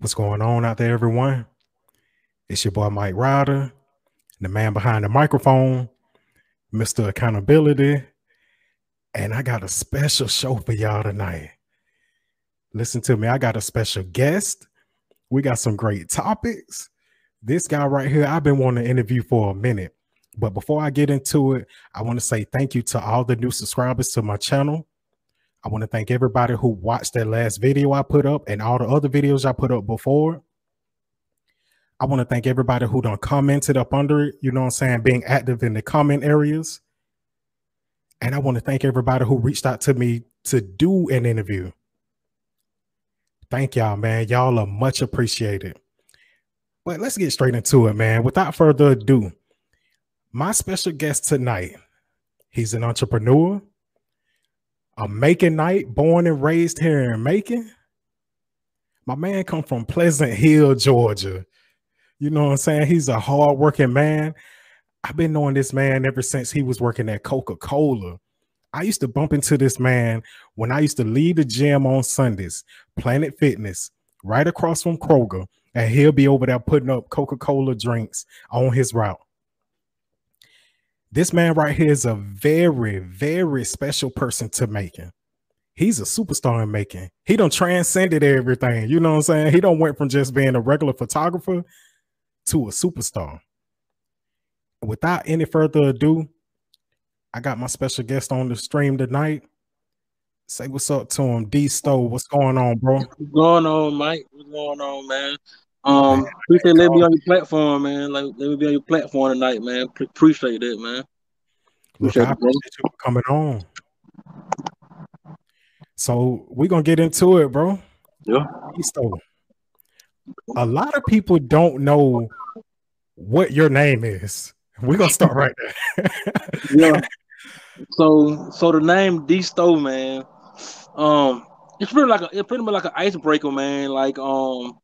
What's going on out there, everyone? It's your boy Mike Ryder, the man behind the microphone, Mr. Accountability. And I got a special show for y'all tonight. Listen to me, I got a special guest. We got some great topics. This guy right here, I've been wanting to interview for a minute. But before I get into it, I want to say thank you to all the new subscribers to my channel. I want to thank everybody who watched that last video I put up and all the other videos I put up before. I want to thank everybody who done commented up under it, you know what I'm saying, being active in the comment areas. And I want to thank everybody who reached out to me to do an interview. Thank y'all, man. Y'all are much appreciated. But let's get straight into it, man. Without further ado, my special guest tonight, he's an entrepreneur, a Macon Knight, born and raised here in Macon. My man come from Pleasant Hill, Georgia. You know what I'm saying? He's a hardworking man. I've been knowing this man ever since he was working at Coca-Cola. I used to bump into this man when I used to leave the gym on Sundays, Planet Fitness, right across from Kroger, and he'll be over there putting up Coca-Cola drinks on his route. This man right here is a very, very special person to Macon. He's a superstar in making. He don't transcended everything. You know what I'm saying? He don't went from just being a regular photographer to a superstar. Without any further ado, I got my special guest on the stream tonight. Say what's up to him, D Stowe. What's going on, bro? What's going on, Mike? What's going on, man? Um, appreciate let me on your platform, man. Like let me be on your platform tonight, man. P- appreciate it, man. Appreciate, Look, appreciate you coming on. So we're gonna get into it, bro. Yeah. So a lot of people don't know what your name is. We're gonna start right there. yeah. So so the name D Stowe, man. Um, it's pretty like a it's pretty much like an icebreaker, man. Like um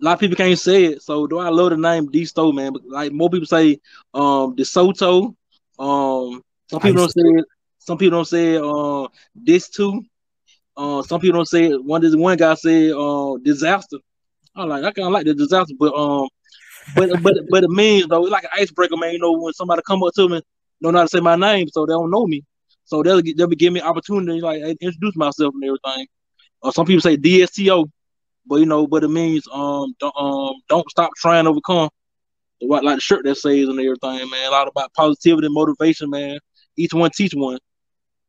a lot of people can't say it. So do I love the name D Stowe, man? But like more people say um DeSoto. Um some people don't say it, some people don't say uh this too. Uh some people don't say it. One this one guy said uh disaster. I like I kinda like the disaster, but um but but but it means though, it's like an icebreaker, man. You know, when somebody come up to me, don't know how to say my name, so they don't know me. So they'll they'll be giving me opportunity like introduce myself and everything. Or uh, some people say DSTO, but you know, but it means um don't um don't stop trying to overcome. The white like the shirt that says and everything, man. A lot about positivity and motivation, man. Each one teach one.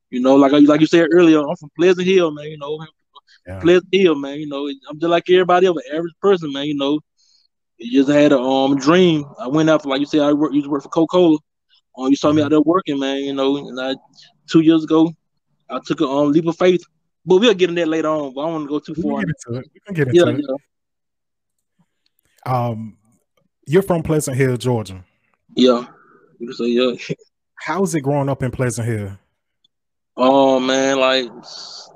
You know, like like you said earlier, I'm from Pleasant Hill, man. You know, yeah. Pleasant Hill, man. You know, I'm just like everybody else, average person, man. You know, you just had a um dream. I went out for like you said, I work. You work for Coca Cola. Um, you saw me mm-hmm. out there working, man. You know, and I two years ago, I took a um leap of faith but we'll get in that later on. But I don't want to go too we far. Can get into it. We can get into yeah, it. Yeah. Um, you're from Pleasant Hill, Georgia. Yeah. So yeah. How's it growing up in Pleasant Hill? Oh man, like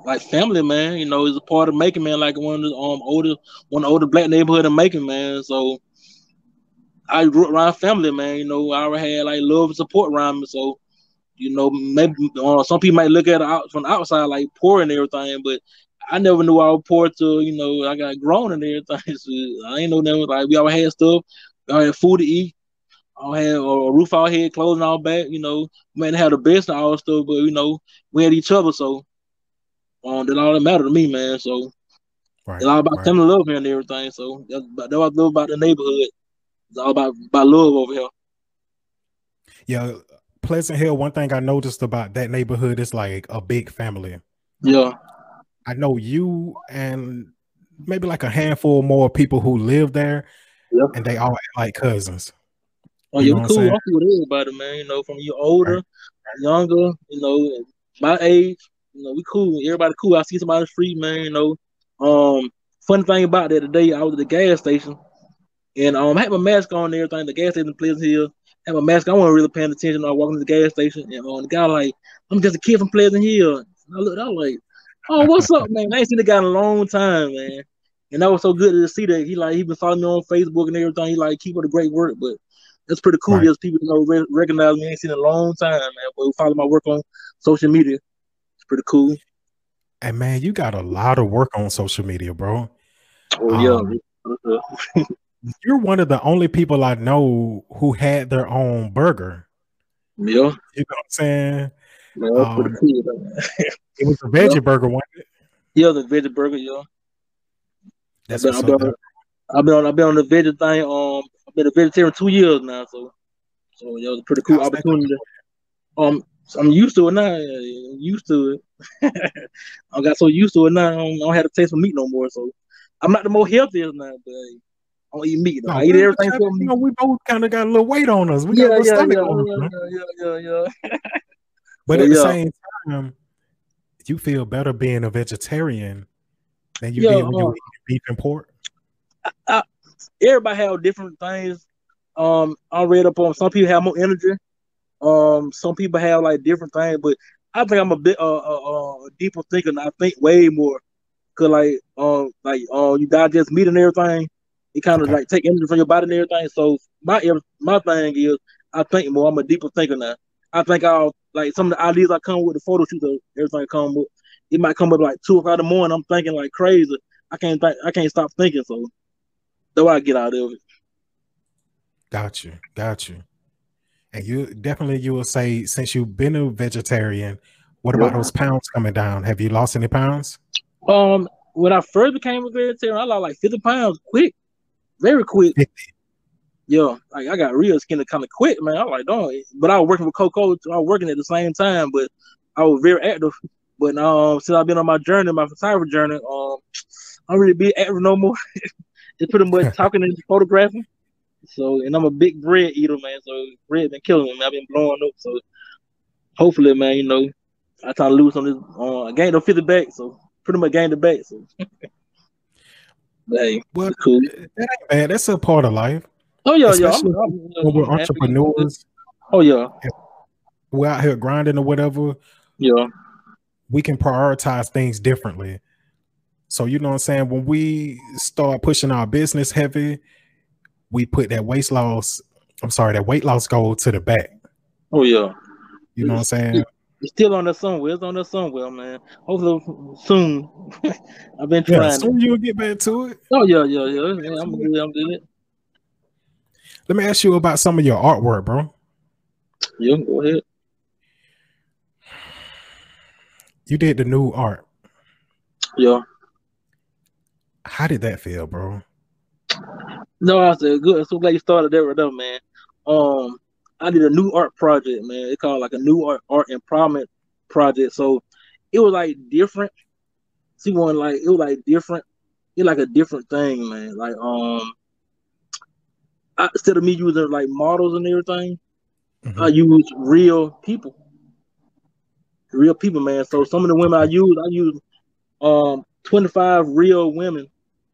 like family, man. You know, it's a part of Macon, man. Like one of the um older one of the older black neighborhood in Macon, man. So I grew up around family, man. You know, I already had like love and support around me. So you know, maybe uh, some people might look at it from the outside like poor and everything, but I never knew I was poor till you know I got grown and everything. So I ain't know that like we all had stuff, we all had food to eat, all had a roof out here, clothes and all back. You know, man had the best and all stuff, but you know we had each other, so um, that all that mattered to me, man. So right, it's all about right. family love here and everything. So that's, that's what I love about the neighborhood. It's all about about love over here. Yeah, Pleasant Hill, one thing I noticed about that neighborhood is like a big family. Yeah. I know you and maybe like a handful more people who live there. Yep. And they all act like cousins. Oh, you are cool. I'm cool with everybody, man. You know, from you older, right. younger, you know, my age, you know, we cool. Everybody cool. I see somebody on the street, man, you know. Um, fun thing about that today, I was at the gas station and um I had my mask on and everything. The gas station in Pleasant Hill have a mask. I wasn't really paying attention. I walking to the gas station, and uh, the guy like, I'm just a kid from Pleasant Hill. And I looked, I was like, oh, what's up, man? I ain't seen the guy in a long time, man. And that was so good to see that he like he been following me on Facebook and everything. He like keep up the great work, but that's pretty cool. Right. Because people you know re- recognize me. I ain't seen in a long time, man. But follow my work on social media. It's pretty cool. And man, you got a lot of work on social media, bro. Oh yeah. You're one of the only people I know who had their own burger. Yeah. You know what I'm saying? That's Um, It was a veggie Yeah. burger one. Yeah, the veggie burger, yeah. That's I've been. I've been, I've been on I've been on the veggie thing. Um, I've been a vegetarian two years now, so so yeah, it was a pretty cool How's opportunity. Um, so I'm used to it now. I'm used to it. I got so used to it now. I don't, I don't have to taste for meat no more. So I'm not the most healthiest now, but I don't eat meat. Though. No, I eat everything you for meat. know, we both kind of got a little weight on us. We Yeah, got a little yeah, stomach yeah, on us, yeah, yeah, yeah, yeah. But So, at the same time, you feel better being a vegetarian than you did when you uh, eating beef and pork. everybody have different things. Um, I read up on some people have more energy. Um, some people have like different things, but I think I'm a bit uh, uh, uh deeper thinker. And I think way more because like um like uh you digest meat and everything, it kind of Okay. like take energy from your body and everything. So my my thing is I think more. I'm a deeper thinker now. I think I'll like some of the ideas I come with the photo shoot, the- everything I come with. It might come up like two o'clock in the morning. I'm thinking like crazy. I can't think. I can't stop thinking. So what I get out of it. Got you, got you. And you definitely you will say since you've been a vegetarian, what about Yeah. those pounds coming down? Have you lost any pounds? Um, when I first became a vegetarian, I lost like 50 pounds quick, very quick. 50. Yeah, like I got real skinny kind of quick, man. I was like, don't. But I was working with Coco. I was working at the same time, but I was very active. But um, since I've been on my journey, my photography journey, um, I don't really be active no more. it's pretty much talking and photographing. So, and I'm a big bread eater, man. So bread been killing me. Man. I've been blowing up. So hopefully, man, you know, I try to lose on this. Uh, I gained the 50 back, so pretty much gained the back. So, hey, Well, cool. that ain't bad. That's a part of life. Oh yeah, yeah. I'm, especially I'm, we're I'm entrepreneurs, Oh yeah, we're out here grinding or whatever. yeah, we can prioritize things differently. So you know what I'm saying? When we start pushing our business heavy, we put that weight loss, I'm sorry, that weight loss goal to the back. oh yeah. You know what I'm saying? It's still on there somewhere. It's on there somewhere, man. Hopefully soon. I've been Yeah, trying. soon you'll get back to it. Oh yeah, yeah, yeah. yeah I'm good. I'm good. Let me ask you about some of your artwork, bro. Yeah, go ahead. You did the new art. Yeah. How did that feel, bro? No, I said good. I'm so glad you started there with them, man. Um, I did a new art project, man. It called like a new art art empowerment project. So it was like different. See one like it was like different. It like a different thing, man. Like um, I, instead of me using like models and everything, Mhm. I use real people. Real people, man. So some of the women I use, I use um 25 real women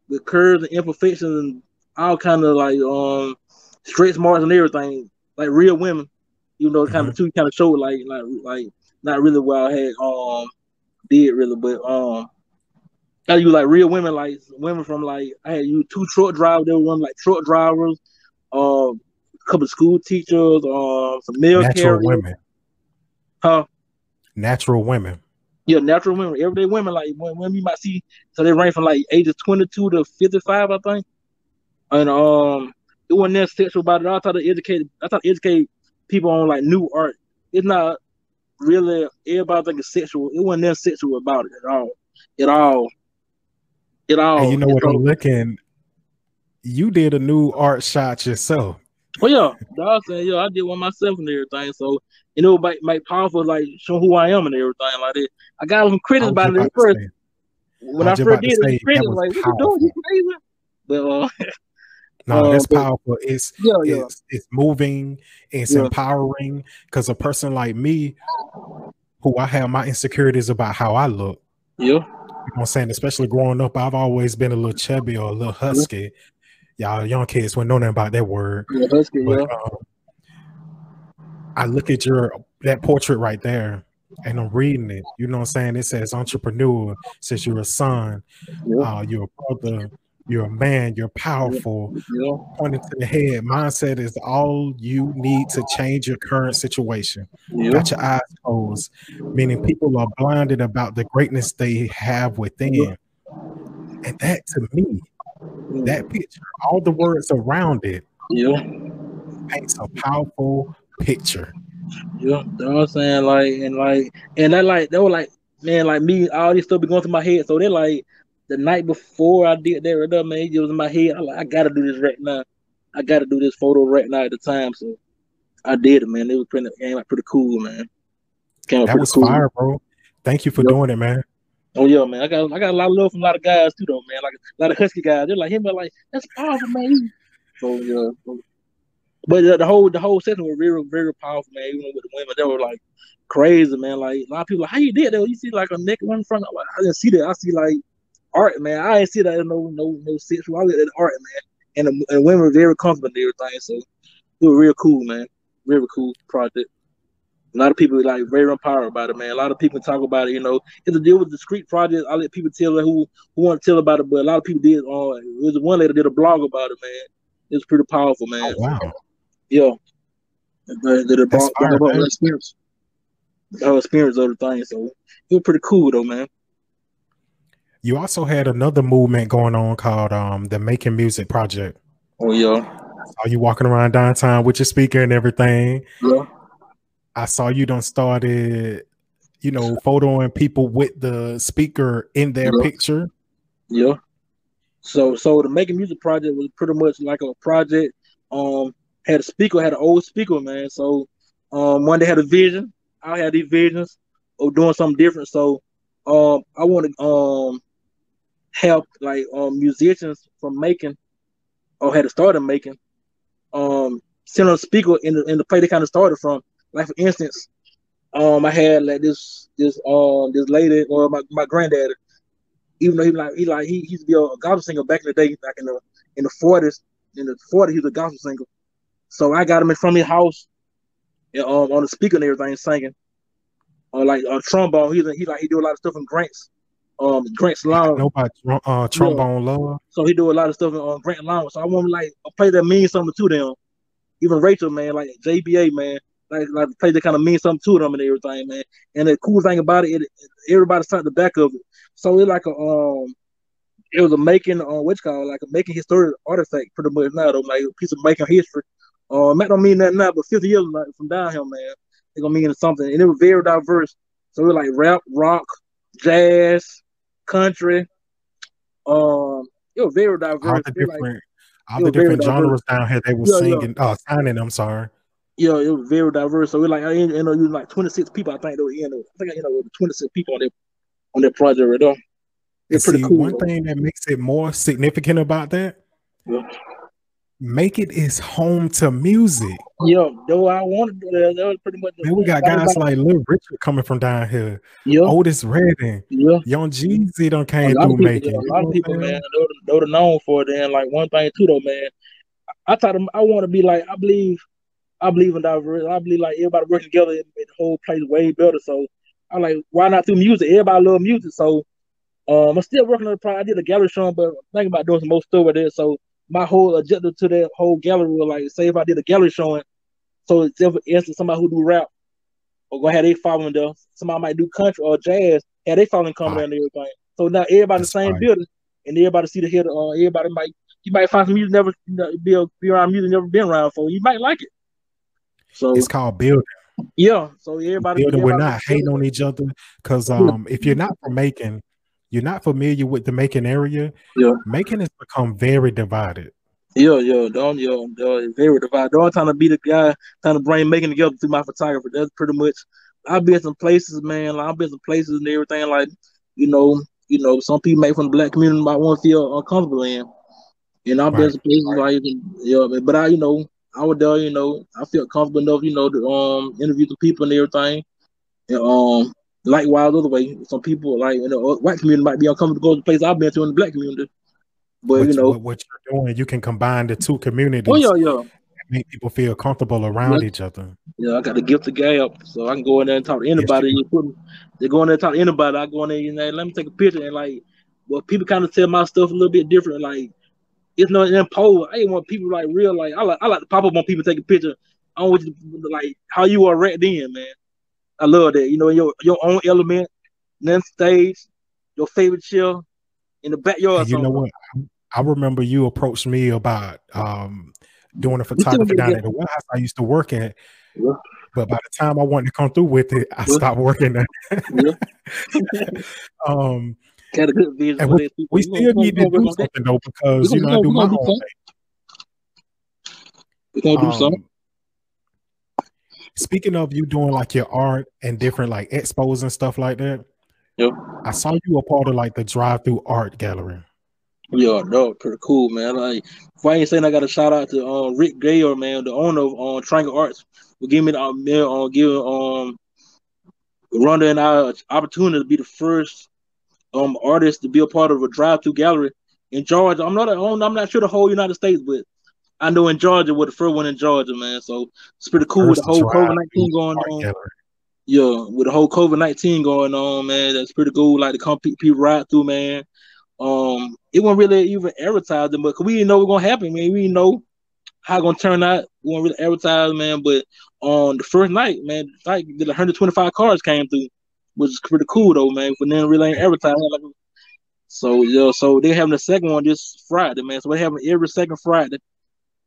with curves and imperfections and all kind of like um stretch marks and everything. Like real women. Even though kind of two kind of showed like like like not really what I had um did really, but um I use like real women, like women from like I had you two truck drivers, they were one like truck drivers, um a couple of school teachers, um some mail Natural carriers. women. Huh? Natural women. Yeah, natural women, everyday women, like when women you might see, so they range from like ages twenty two to fifty five, I think. And um, it wasn't that sexual about it. I try to educate, I try to educate people on like new art. It's not really everybody think it's sexual. It wasn't that sexual about it at all, at all, at all. And you know what I'm looking. You did a new art shot yourself. Oh yeah, I was saying, yeah, I did one myself and everything. So you know, make make powerful like show who I am and everything like that. I got some critics about it first. when I first did it, critics like, "What you doing? You crazy?" But uh, No, Uh, that's powerful. It's yeah, yeah, it's it's moving, it's Yeah. empowering. Because a person like me, who I have my insecurities about how I look, yeah, you know what I'm saying, especially growing up, I've always been a little chubby or a little husky. Y'all young kids wouldn't know nothing about that word. husky, But um, I look at your that portrait right there and I'm reading it. You know what I'm saying? It says entrepreneur, it says you're a son, yeah, uh, you're a brother, you're a man, you're powerful. yeah, Pointing to the head, mindset is all you need to change your current situation. yeah, Got your eyes closed, meaning people are blinded about the greatness they have within. And that to me that picture, all the words around it, Yeah, paints a powerful picture. yeah. You know what I'm saying? Like and like and that like they were like man, like me, all this stuff be going through my head. So they're like the night before I did that right up, man, it was in my head. I like I gotta do this right now. I gotta do this photo right now at the time. So I did it, man. It was pretty came out pretty cool, man. Came That was cool. fire, bro. Thank you for Yep. doing it, man. Oh yeah, man. I got I got a lot of love from a lot of guys too, though, man. Like a lot of husky guys. They're like him, but like that's powerful, man. So yeah. But the, the whole the whole session was very very powerful, man. Even with the women, they were like crazy, man. Like a lot of people, like, how you did that? You see like a naked one in front. I'm like, I didn't see that. I see like art, man. I didn't see that in no no no sexual. I looked at art, man. And and women were very comfortable and everything. So it was real cool, man. Very cool project. A lot of people like very empowered about it, man. A lot of people talk about it. You know, it's a deal with discreet project. I let people tell who who want to tell about it, but a lot of people did. Uh, it was one lady did a blog about it, man. It was pretty powerful, man. Oh, wow. Yeah, the, the That's blog about her experience, her experience of the thing. So it was pretty cool, though, man. You also had another movement going on called um the Macon Music Project. Oh yeah, Are you walking around downtown with your speaker and everything? yeah, I saw you done started, you know, photoing people with the speaker in their Yeah. picture. yeah. So so the Macon music project was pretty much like a project. Um, had a speaker, had an old speaker, man. So um, one day had a vision. I had these visions of doing something different. So um, I want to um help like um musicians from Macon or had started making um a speaker in the in the place they kind of started from. Like for instance, um I had like this this um this lady or my, my granddad, even though he like he like he, he used to be a gospel singer back in the day, back in the in the forties. In the forties, he was a gospel singer. So I got him in front of his house, and, um, on the speaker and everything, singing. Or like a trombone, he's he like he do a lot of stuff in Grants, um, Grants I Lounge. know about trom- uh, trombone love. So he do a lot of stuff on um, Grant Lounge. So I want to like a play that means something to them. Even Rachel, man, like JBA, man, like like play that kind of means something to them and everything, man. And the cool thing about it, it everybody signed the back of it. So it's like a um, it was a Macon uh, what's called like a Macon historic artifact, pretty much now though, like a piece of Macon history. Um, that don't mean that now, but 50 years like, from down here, man, it's gonna mean something. And it was very diverse. So it was like rap, rock, jazz, country. Um, it was very diverse. All the was like- different, all the different diverse. genres down here. They were Yeah, yeah. singing, uh, signing. I'm sorry. Yeah, it was very diverse. So we like I ended up using like 26 people. I think they were in. I think I ended up with 26 people on that on that project right there. It's pretty see, cool. one though. thing that makes it more significant about that, Yeah. Macon is home to music. Yeah, though I wanted to do that. That was pretty much. Man, we got guys like Lil Richard coming from down here, yeah, Otis Redding, yeah. Young Jeezy done came through people, Macon. yeah, a lot of people, man, they they known for it. And like one thing too, though, man, I thought I want to be like I believe, I believe in diversity. I believe like everybody working together, it made the whole place way better. So I'm like, why not through music? Everybody love music, so um, I'm still working on the project. I did a gallery show, but I'm thinking about doing some more stuff with it. So my whole objective to that whole gallery was like, say if I did a gallery showing, so it's for instance somebody who do rap or go have they following there. Somebody might do country or jazz, have they following coming Right. and everything. So now everybody in the same right. building, and everybody see the head. Uh, everybody might you might find some music never you know, be be around music never been around for. You might like it. So It's called building. yeah, so everybody building. We're not hating on each other because um, if you're not from Macon, you're not familiar with the Macon area. Yeah. Macon has become very divided. Yeah, yeah, don't yeah, yeah, very divided. Don't trying to be the guy trying to bring Macon together through my photographer. That's pretty much. I've been some places, man. Like, I've been some places and everything. Like, you know, you know, some people make from the black community might want to feel uncomfortable in. And I've been Right. some places like, yeah, but- but I, you know, I was there. You know, I felt comfortable enough, you know, to um interview the people and everything. And um, likewise, other way, some people like in the white community might be uncomfortable to go to the place I've been to in the black community. But What, you know, what, what you're doing, you can combine the two communities oh yeah, yeah. and make people feel comfortable around Yeah. each other. Yeah, I got the gift of gab, so I can go in there and talk to anybody. you You they go in there and talk to anybody. I go in there and like, let me take a picture and like, well, people kind of tell my stuff a little bit different. Like, it's not an pose. I ain't want people like real. Like, I like I like to pop up on people take a picture. I don't want you to, like how you are right then, man. I love that. You know, your your own element, then stage, your favorite chill in the backyard. And you know what? I remember you approached me about um, doing a photography down at the warehouse I used to work at. Yeah. But by the time I wanted to come through with it, I yeah. stopped working there. yeah. um, Got a good vision. We, we still need to do something though because you know I do my own thing. We gonna do um, something. Speaking of you doing like your art and different like expos and stuff like that, yeah, I saw you a part of like the drive-through art gallery. Yeah, no, pretty cool, man. Like, if I ain't saying I got a shout out to um, Rick Gayer, man, the owner of um, Triangle Arts, will give me the um, uh, give um Rhonda and I opportunity to be the first um artist to be a part of a drive-through gallery in Georgia. I'm not I'm not sure the whole United States, but I know in Georgia we're the first one in Georgia, man. So it's pretty cool with the whole COVID nineteen going on. Gallery. Yeah, with the whole COVID nineteen going on, man, that's pretty cool. Like to come people ride through, man. Um, it wasn't really even advertising, but cause we didn't know what was gonna happen, man. We didn't know how it gonna turn out. We weren't really advertising, man. But on the first night, man, like the 125 cars came through, which is pretty cool though, man. For them really ain't advertising. Like, so yeah, so they're having the second one this Friday, man. So we're having every second Friday.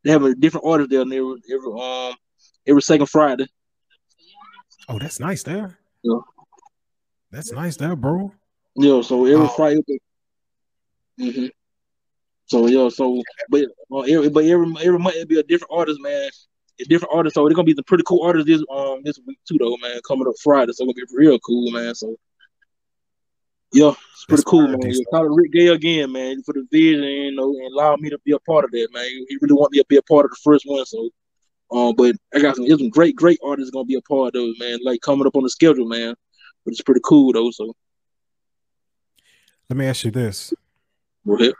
They have a different orders there every, every um every second Friday. Oh, that's nice there. Yeah. That's nice there, bro. Yeah, so every oh. Friday. Mm-hmm. So yeah, so but uh, every but every every month it'll be a different artist, man. A different artist. So they're gonna be some pretty cool artists this um this week too, though, man. Coming up Friday, so gonna be real cool, man. So yeah, it's pretty That's cool, man. Shout out Rick Gay again, man, for the vision, you know, and allow me to be a part of that, man. He really want me to be a part of the first one, so. Um, but I got some, some great, great artists gonna be a part of it, man. Like coming up on the schedule, man. But it's pretty cool though. So, let me ask you this: Go ahead.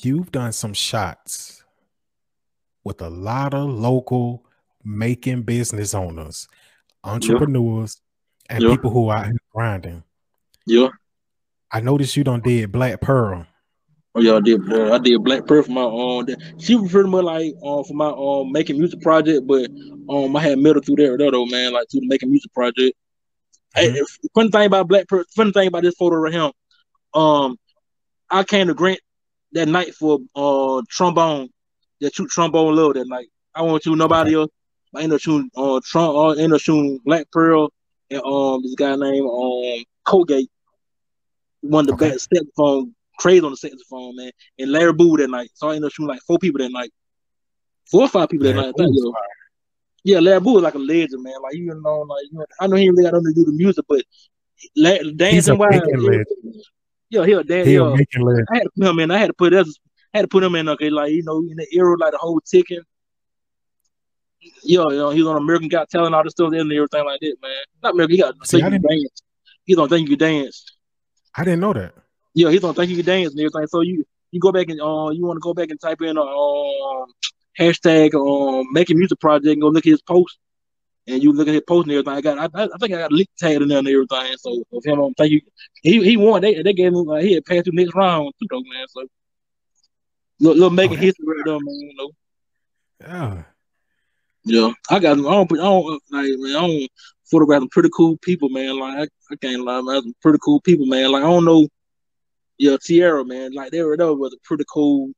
You've done some shots with a lot of local Macon business owners, entrepreneurs, yeah. and yeah. people who are grinding. Yeah. I noticed you don't did Black Pearl. Oh yeah, I did. I did Black Pearl for my own. she was pretty much like uh, for my um Macon music project, but um I had metal through there though, man, like through the Macon music project. Mm-hmm. Hey, funny thing about Black Pearl, funny thing about this photo right here, um, I came to Grant that night for uh trombone, that shoot trombone low that night. I want to nobody else. I ended up shooting uh Trump, uh, ended up shooting Black Pearl and um this guy named um Colgate, one of the okay. best saxophone, crazy on the saxophone, man. And Larry Boo that night. So I ended up shooting like four people that night. Four or five people Larry that night. Think, yeah, Larry Boo is like a legend, man. Like you know, like you know, I know he really got nothing to do the music, but dancing wise, yeah, he a dance. He yeah, I had to put him in. I had to put us. I had to put him in. Okay, like you know, in the era like the whole ticking yo, you know, he's on American Got Talent, all the stuff and everything like that, man. Not American, he got See, Thank You Dance. He's on Thank You Dance. I didn't know that. Yeah, he's on Thank You Dance and everything. So you you go back and uh, you want to go back and type in um hashtag um Macon music project and go look at his post. And you look at his post and everything. I got, I, I think I got a link tag in there and everything. So of him, on thank you. He he won. They they gave him like he had passed through next round too, though, man. So little, little Macon oh, history right there, man. You know. Yeah. Yeah, I got. I don't. I don't uh, like. Man, I don't photograph some pretty cool people, man. Like I, I can't lie, man. Some pretty cool people, man. Like I don't know. Yeah, Tierra, man. Like they were there was a pretty cool,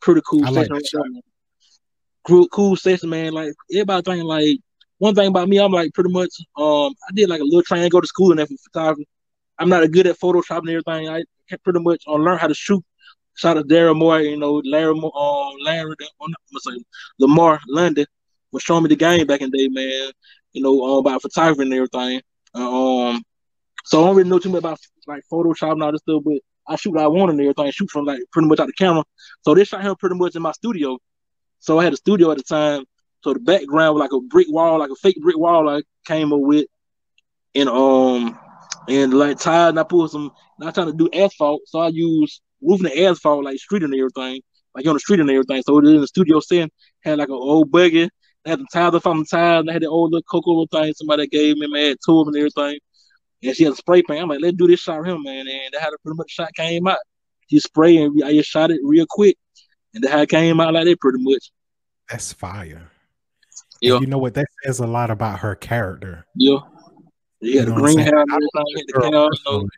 pretty cool I session. Like cool, cool session, man. Like everybody think like one thing about me, I'm like pretty much. Um, I did like a little training, go to school and that for photography. I'm not a good at Photoshop and everything. I pretty much uh, learn how to shoot. Shout out Daryl Moore, you know, Larry, um, Larry, I'm say Lamar London was showing me the game back in the day, man. You know, um, about photography and everything. Um, so I don't really know too much about like Photoshop and all this stuff, but I shoot what I want and everything. I shoot from like pretty much out the camera. So this shot him pretty much in my studio. So I had a studio at the time. So the background was like a brick wall, like a fake brick wall I came up with. And um and like tired and I put some not trying to do asphalt. So I use roofing the asphalt like street and everything. Like on the street and everything. So in the studio setting had like an old buggy I had the tires up on the tires. I had the old little cocoa thing somebody gave me, man. Two of them and everything. And she had a spray paint. I'm like, let's do this shot him, man. And that how the pretty much shot came out. He sprayed and I just shot it real quick. And that how it came out like that pretty much. That's fire. Yeah. You know what? That says a lot about her character. Yeah. Yeah, you the green hair everything. The cow, you know.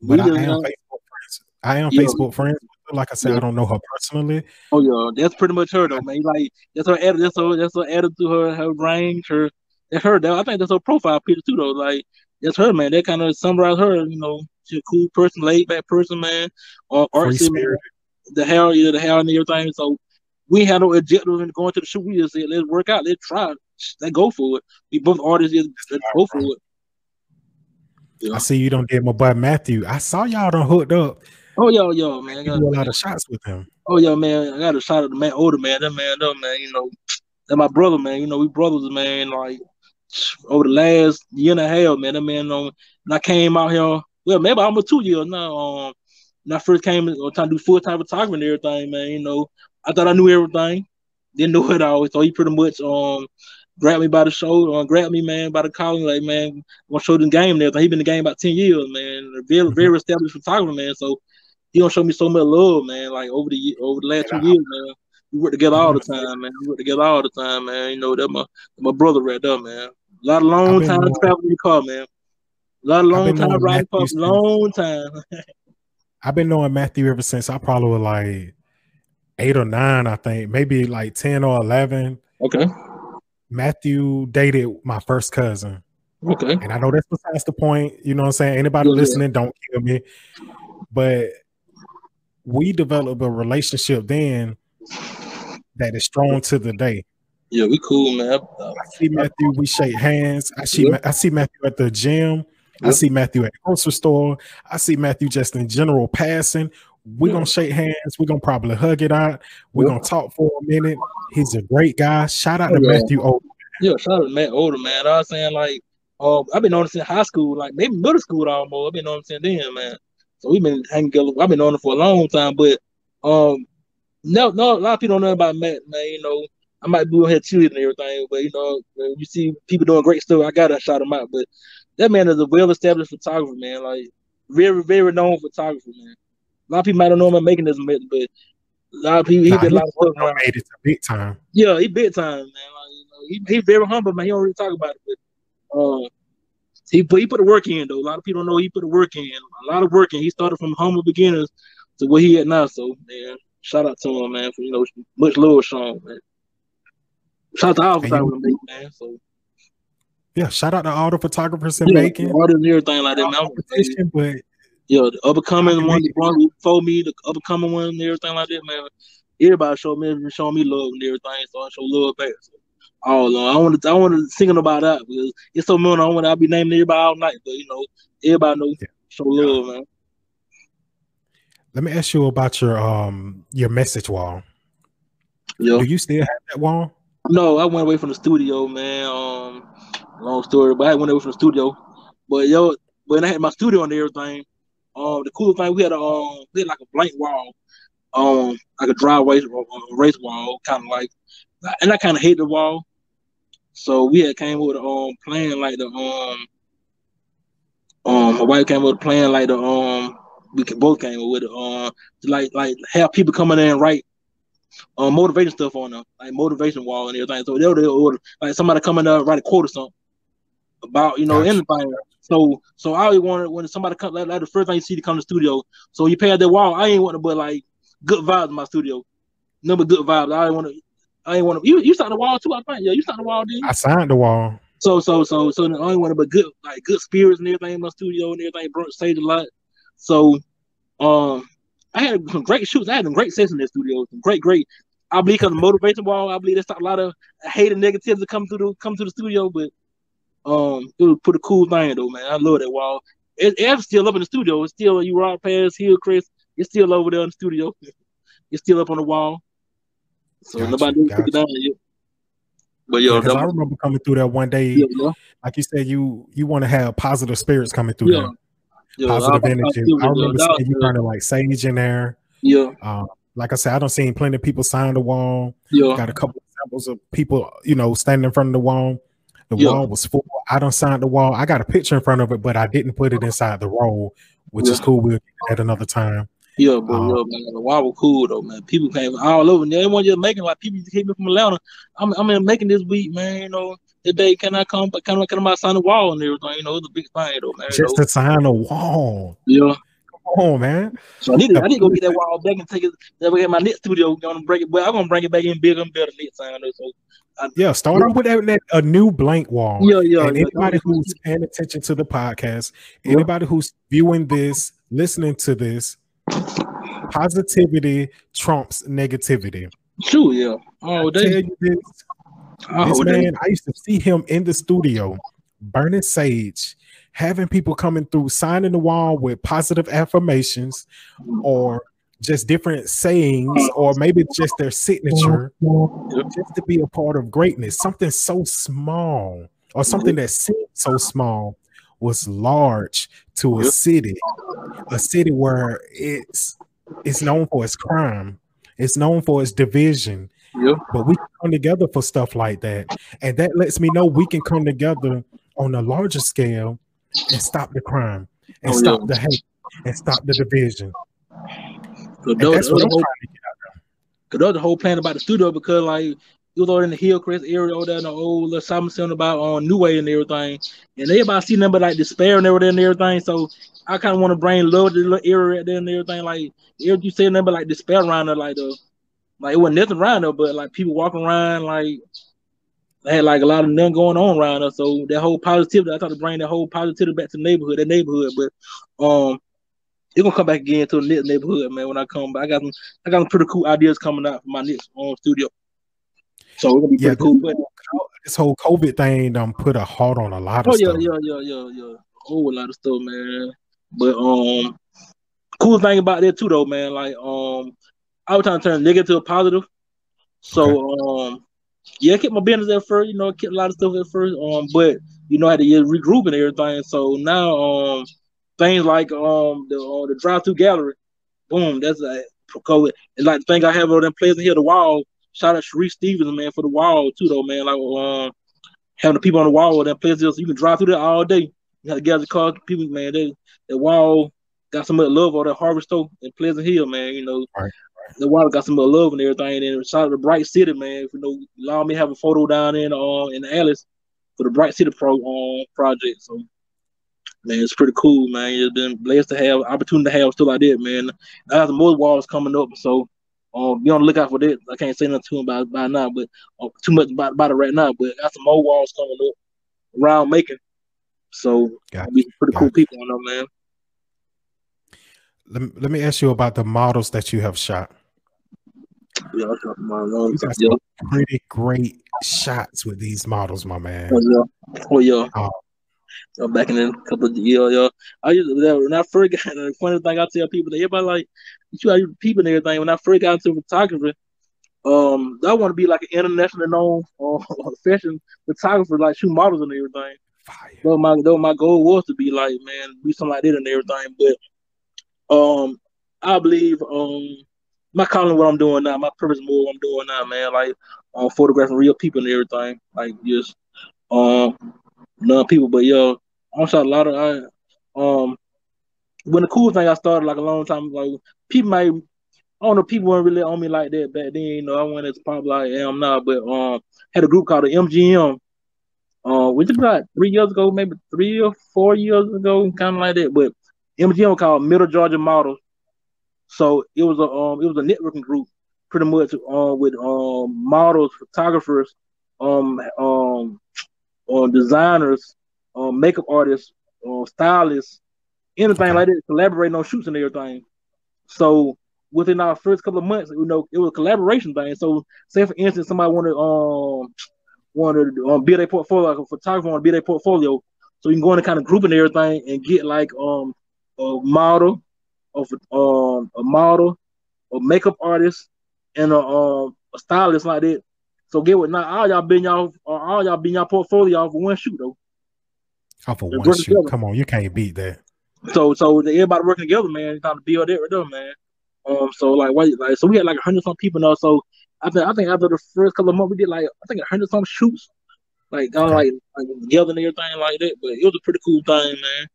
But I am Facebook friends. I am Yeah. Facebook friends. Like I said, Yeah. I don't know her personally. Oh yeah, that's pretty much her though, man. Like that's her added. That's her. That's her added to her her range. Her that's her. Though. I think that's her profile picture too, though. Like that's her, man. That kind of summarizes her. You know, she's a cool person, laid back person, man. Or artsy, man. The hair, yeah, the hair and everything. So we had no objective in going to the shoot. We just said, let's work out, let's try, let's go for it. We both artists, just, let's go for it. Yeah. I see you don't get my boy Matthew. I saw y'all done hooked up. Oh yeah, yeah, man. I You got- do a lot of shots with him. Oh yeah, man. I got a shot at the man, older man. That man, that man, you know, that my brother, man. You know, we brothers, man. Like over the last year and a half, man. That man, um, and I came out here. Well, maybe I'm a two years now. Um, when I first came, uh, trying to do full time photography and everything, man. You know, I thought I knew everything, didn't know it all. So he pretty much um grabbed me by the shoulder, uh, grabbed me, man, by the collar, like, man, I'm gonna show the game there. He been in the game about ten years, man. A Very, very established photographer, man. So he gonna show me so much love, man. Like over the over the last two years, man. We work together all the Mhm. time, man. We work together all the time, man. You know that my my brother right there, man. A lot of long time knowing- traveling the car, man. A lot of long time riding car, long time. I've been knowing Matthew ever since I probably was like eight or nine, I think, maybe like 10 or 11. Okay, Matthew dated my first cousin. okay, And I know that's besides the point. You know what I'm saying? Anybody Yeah, yeah. listening, don't kill me. But we developed a relationship then that is strong to the day. yeah, we cool, man. I- see Matthew, we shake hands. I see Yeah. I see Matthew at the gym. I see Matthew at the grocery store. I see Matthew just in general passing. We're Yeah. gonna shake hands. We're gonna probably hug it out. We're Yeah. gonna talk for a minute. He's a great guy. Shout out to yeah. Matthew O. Yeah, shout out to Matt Older, man. I was saying like, um, I've been on it since high school, like maybe middle school almost. I've been on it since then, man. So we've been hanging together. I've been on it for a long time, but um, no, no, a lot of people don't know about Matt, man. You know, I might be on here cheerleading and everything, but you know, when you see people doing great stuff, I gotta shout him out. But that man is a well-established photographer, man. Like very, very known photographer, man. A lot of people might don't know him making this, but a lot of people he Nah, did a lot of stuff. around- made it to big time. yeah, he big time, man. Like, you know, he he very humble, man. He don't really talk about it, but um, he put he put the work in though. A lot of people don't know he put the work in. A lot of work in. He started from humble beginners to where he at now. So man, shout out to him, man. For you know, much love, Sean, man. Shout out to all And you- photographers, man. So Yeah, shout out to all the photographers in yeah, Macon. artists and everything like that, man. I'm- But Yeah, the up and coming one, the one before me, the up and coming one, and everything like that, man. Everybody showed me, showing me love and everything, so I show love back. So, all along, I want to, I want to sing about that because it's so many. I want to be naming everybody all night, but you know, everybody know Yeah. show love, man. let me ask you about your um your message wall. Yeah. Do you still have that wall? No, I went away from the studio, man. Um, long story, but I went away from the studio. But yo, when I had my studio and everything, um, the cool thing we had a um, we had like a blank wall, um, like a dry race uh, race wall, kind of like, and I kind of hate the wall. So we had came with a um plan like the um, um, my wife came with a plan like the um, we could- both came with it um, like like have people coming in and write um, motivation stuff on them, like motivation wall and everything. So they'll, they'll like somebody coming up write a quote or something about you know Gotcha. anything. So so I always wanted when somebody come like, like the first thing you see to come to the studio. So you pay that wall. I ain't want to but like good vibes in my studio. Number good vibes. I want to. I ain't want to. You you started the wall too. I think. Yeah, you started the wall, didn't? I signed the wall. So so so so I only want to but good like good spirits and everything in my studio and everything. Brought stage a lot. So um I had some great shoots. I had some great sets in the studio. Some great, great. I believe because the motivation wall, I believe there's a lot of hate and negativity come through the come to the studio, but um it was put a cool thing though, man. I love that wall. It, it's still up in the studio. It's still you rock past here, Chris. It's still over there in the studio. It's still up on the wall. So Gotcha, nobody didn't take it down yet. But yo, Because I remember coming through that one day, yeah, yeah, like you said, you you want to have positive spirits coming through yeah. there, yeah, positive I- energy. I- I remember seeing you good. burning like sage in there. Yeah, Um, like I said, I don't seen plenty of people sign the wall. yeah, Got a couple examples of people, you know, standing in front of the wall. The Yeah. wall was full. I don't sign the wall. I got a picture in front of it, but I didn't put it inside the roll, which is cool. We'll get that another time. yeah, but Um, yeah, man, the wall was cool though, man. People came all over. and They weren't just Macon like people came in from Atlanta. I'm I'm in Macon this week, man. You know, today can I come? But Can I come out sign the wall and everything? You know, it's a big thing though, man. Just know. to sign a wall. Yeah, on, man. So I need to, I need to go get that wall back and take it. Then we get my next studio gonna break it, but I'm gonna bring it back in bigger and better next time. So yeah, start off with that, a new blank wall. Yeah, yeah. And anybody who's paying attention to the podcast, anybody who's viewing this, listening to this, positivity trumps negativity. True, yeah. Oh, I tell they, you this, oh, this they, man, I used to see him in the studio burning sage, having people coming through, signing the wall with positive affirmations or just different sayings, or maybe just their signature, just to be a part of greatness. Something so small, or something that seemed so small, was large to a city, a city where it's it's known for its crime, it's known for its division, but we come together for stuff like that. And that lets me know we can come together on a larger scale and stop the crime and Oh, stop yeah. the hate and stop the division. So that was, that's what I'm the whole, trying to get. cause that was the whole plan about the studio because like it was over in the Hillcrest area over there in the old little shopping center about on New Way and everything. And everybody see nothing but like despair and everything and everything. So I kind of want to bring love to the little area right there and everything. Like if you say nothing but like despair around there, like the like it wasn't nothing around there, but like people walking around like they had like a lot of nothing going on around us. So that whole positivity, I thought to bring that whole positivity back to the neighborhood, that neighborhood. But um it's gonna come back again to the next neighborhood, man. When I come back, I got some, I got some pretty cool ideas coming out for my next um, studio. So it's gonna be Yeah, pretty cool. But This whole COVID thing um put a halt on a lot of oh yeah, stuff. yeah, yeah, yeah, yeah, a whole lot of stuff, man. But um, cool thing about that too, though, man. Like um, I was trying to turn negative to a positive. So um, yeah, I kept my business at first, you know, I kept a lot of stuff at first. Um, but you know, I had to get regroup and everything. So now um, things like um the uh, the drive through gallery, boom, that's like COVID. And like the thing I have on them Pleasant here, the wall. Shout out Sharice Stevens, man, for the wall too, though, man. Like um, having the people on the wall that so you can drive through there all day. You have to gather cars, people, man. They, the wall got some much love on that Harvest Store in Pleasant Hill, man. You know, Right, the water got some much love and everything. And shout out to Bright City, man. You know, allow me to have a photo down in uh in Alice for the Bright City pro um project. So man, it's pretty cool, man. It's been blessed to have opportunity to have stuff like that, man. I have some more walls coming up, so um, be on the lookout for that. I can't say nothing to him about by now, but uh, too much about, about it right now. But I got some more walls coming up around Macon, so Gotcha, be pretty cool people on them, man. Let me, let me ask you about the models that you have shot. Yeah, I got my um, You got yeah, some pretty great shots with these models, my man. oh, yeah, oh yeah. Oh. Uh, back in a couple of years, yeah. I used to, when I first got the funny thing I tell people, that everybody like you got people and everything. When I first got into photography, um, I want to be like an international known uh, fashion photographer, like shoot models and everything. Fire. Though my though my goal was to be like man, be something like that and everything. But um, I believe um, my calling what I'm doing now, my purpose more what I'm doing now, man. Like um, photographing real people and everything. Like just um, non people. But yo, I'm shot a lot of I um. When the cool thing I started like a long time ago, people might I don't know, people weren't really on me like that back then. You know, I wasn't as popular as I am now, but um, had a group called the MGM. Uh, which is about three years ago, maybe three or four years ago, kind of like that. But MGM called Middle Georgia Models. So it was a um, it was a networking group, pretty much uh, with um models, photographers, um um, uh, designers, um, makeup artists, uh, stylists, anything like that, collaborating on shoots and everything. So within our first couple of months, you know, it was a collaboration thing. So say for instance, somebody wanted um wanted to um, build a portfolio, like a photographer want to build a portfolio. So you can go in and kind of group and everything and get like um a model of um a model, a makeup artist, and a um a stylist like that. So get what now all y'all been y'all uh, all y'all been y'all portfolio for one shoot though. Off of They're one shoot. together. Come on, you can't beat that. So so everybody working together, man, trying to build it right there, man. Um, so like what like so we had like a hundred some people now. So I think I think after the first couple of months we did like I think a hundred some shoots, like Okay. like like together and everything like that. But it was a pretty cool thing, man.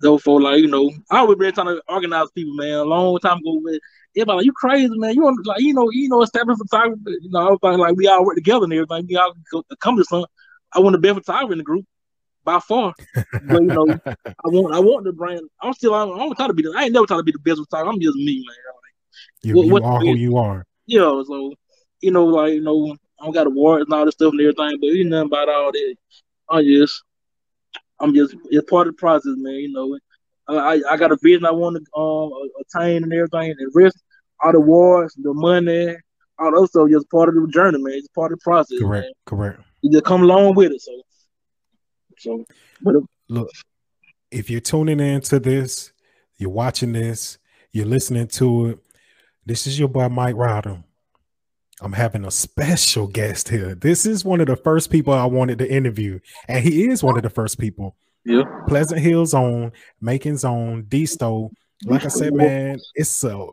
Though for like you know, I always been trying to organize people, man. A long time ago, with everybody like you crazy, man. You want like you know you know establish photography. You know, I was thinking like we all work together and everything. We all come to something. I want to be a photographer in the group. by far. But you know, I want I want the brand. I'm still I'm, I'm trying to be the. I ain't never trying to be the best time. I'm just me, man. Like, you, what, you what are who you are. Yeah, so you know, like you know, I don't got awards and all this stuff and everything, but you know about all that. I just, I'm just it's part of the process, man. You know, I I got a vision I want to um attain and everything, and the rest, all the wars, the money, all those stuff, just part of the journey, man. It's part of the process. Correct, man. correct. You just come along with it. So, so but uh, look, if you're tuning into this, you're watching this, you're listening to it. This is your boy Mike Ryder. I'm having a special guest here. This is one of the first people I wanted to interview, and he is one of the first people. Yeah. Pleasant Hills on Macon Zone, D-Sto. Like I said, man, it's a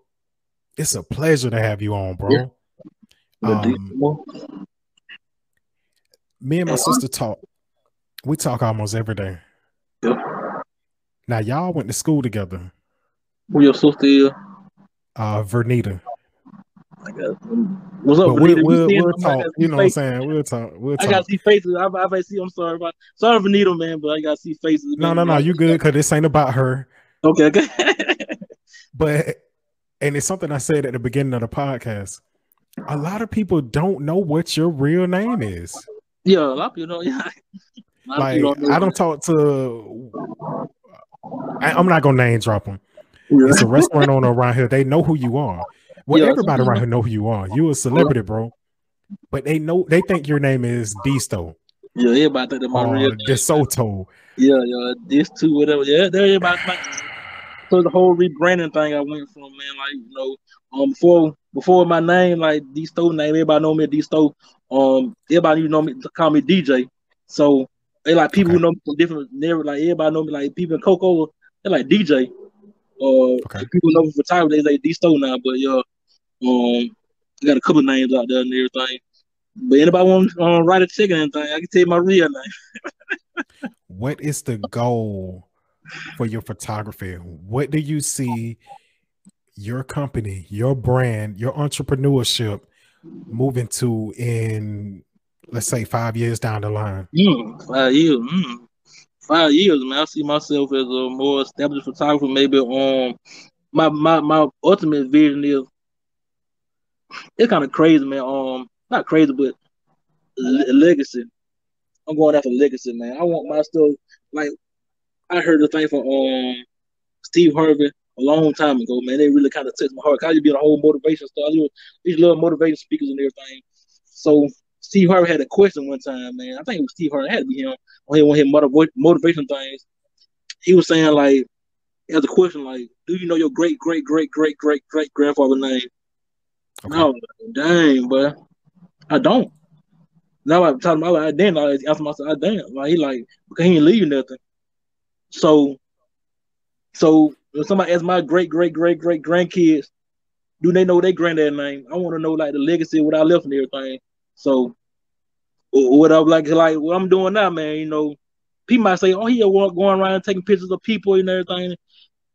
it's a pleasure to have you on, bro. Yeah. Um, me and my sister talk. We talk almost every day. Yeah. Now y'all went to school together. Who your sister is? Uh Vernita. What's up? We'll, we'll, we'll talk. You know what I'm saying? We'll talk. We'll talk. I gotta see faces. I, I, I see. I'm sorry, but sorry Needle, man, but I gotta see faces. No, no, no. You good? Cause this ain't about her. Okay, okay. but and it's something I said at the beginning of the podcast. A lot of people don't know what your real name is. Yeah, a lot of people don't. Yeah. Like don't I don't talk to. I, am not gonna name drop them. Yeah. It's a restaurant owner around here. They know who you are. Well, yeah, everybody around here know who you are. You a celebrity, bro. But they know they think your name is D-Sto. Yeah, everybody think that my real name. DeSoto. Yeah, yeah, this too, whatever. Yeah, everybody think. So the whole rebranding thing I went from, man, like you know, um, before before my name, like D-Sto name, everybody know me as D-Sto. Um, everybody you know me call me DJ. So they like people okay. who know me from different. Never like everybody know me like people in Coco. They're like DJ. Uh, okay. people know me for photography. They say D-Sto now, but yeah, um, I got a couple names out there and everything. But anybody want to uh, write a check or anything, I can tell you my real name. what is the goal for your photography? What do you see your company, your brand, your entrepreneurship moving to in, let's say, five years down the line? Mm, five years. Mm. Five years, man. I see myself as a more established photographer. Maybe um, my my my ultimate vision is it's kind of crazy, man. Um, not crazy, but le- legacy. I'm going after legacy, man. I want my stuff like I heard the thing from um Steve Harvey a long time ago, man. They really kind of touched my heart. I used to be a whole motivation stuff. These little motivation speakers and everything. So Steve Harvey had a question one time, man. I think it was Steve Harvey. It had to be him on one of his motiv- motivation things. He was saying like, he as a question like, do you know your great great great great great great grandfather name? Okay. No, dang, but I don't. Now I'm talking about like, then I ask myself, I damn, like he like because he ain't leave nothing. So, so when somebody asks my great great great great grandkids, do they know their granddad name? I want to know like the legacy what I left and everything. So, what I'm like, like what I'm doing now, man. You know, people might say, "Oh, he going around taking pictures of people and everything."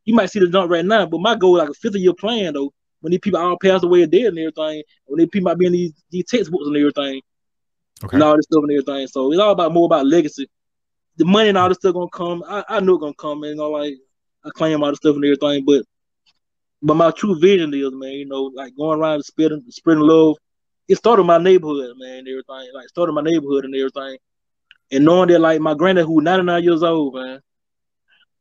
You might see the jump right now, but my goal like a 50 year plan though when these people all passed away and dead and everything, when these people might be in these, these textbooks and everything, okay. and all this stuff and everything. So it's all about more about legacy. The money and all this stuff gonna come. I, I know it's gonna come, and you know, like I claim all the stuff and everything, but but my true vision is, man, you know, like going around and spreading spreading love. It started my neighborhood, man, and everything. Like started my neighborhood and everything. And knowing that like my granddad who 99 years old, man,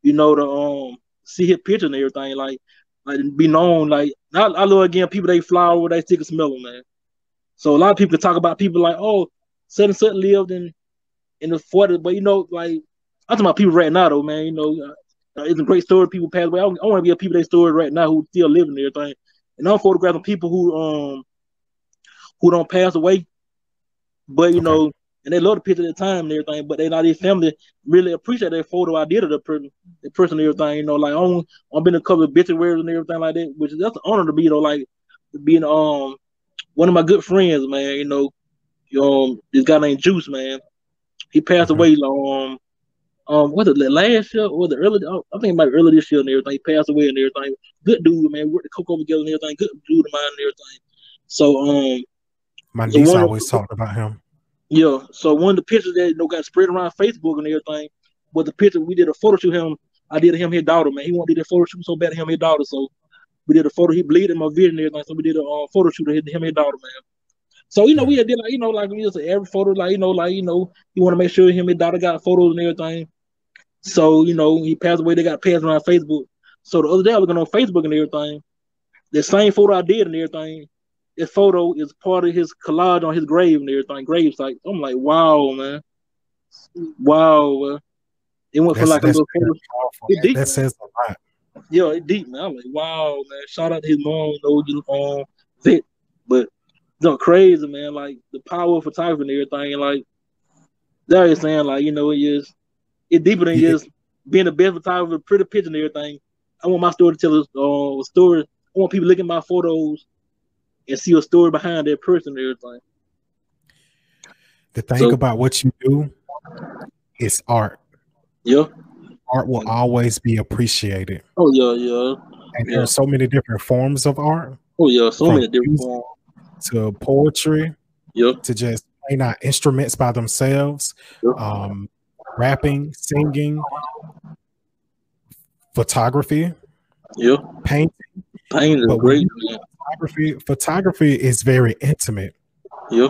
you know, to um see his picture and everything, like like be known. Like I, I love again people they fly over, they stick a smell man. So a lot of people talk about people like, oh, Sutton Sutton lived in in the 40s, but you know, like I'm talking about people right now though, man. You know, uh, it's a great story. People pass away. I, I want to be a people they story right now who still living and everything. And I'm photographing people who um who don't pass away, but you okay. know and they love the picture at the time and everything, but they not their family really appreciate that photo I did of the person, the person and everything. You know, like I'm I'm been a couple of obituaries and everything like that, which is that's an honor to be though. Like being um one of my good friends, man. You know, um this guy named Juice, man. He passed away um um was it last year or the early I think it might be early this year and everything. He passed away and everything. Good dude, man. We worked the over together and everything. Good dude of mine and everything. So um my niece always talked about him. Yeah. So one of the pictures that you know got spread around Facebook and everything, but the picture we did a photo shoot him. I did him his daughter, man. He wanted to do a photo shoot so bad him his daughter, so we did a photo. He bleeding my vision and everything, so we did a uh, photo shoot of him and his daughter, man. So you know we did like you know like we just every photo like you know like you know you want to make sure him and daughter got photos and everything. So you know he passed away. They got passed around Facebook. So the other day I was going on Facebook and everything. The same photo I did and everything. This photo is part of his collage on his grave and everything. Grave site. I'm like, wow, man, wow. Man. It went That's, for like a little photo. It deep, That says a lot. Yeah, it deep, man. I'm like, wow, man. Shout out to his mom, no uniform, fit, but no crazy, man. Like the power of photography and everything, and like that is saying, like you know, it is it deeper than Yeah. just being the best photographer, pretty picture and everything. I want my story to tell a, uh, story. I want people looking at my photos and see a story behind that person and everything. The thing So- about what you do is art. Yeah. Art will always be appreciated. Oh yeah, yeah. And Yeah. there are so many different forms of art Oh yeah. So many different music. forms. To poetry Yeah. to just playing out instruments by themselves, Yeah. um, rapping, singing, photography, Yeah. painting. Pain is But great. Photography, photography is very intimate. Yeah.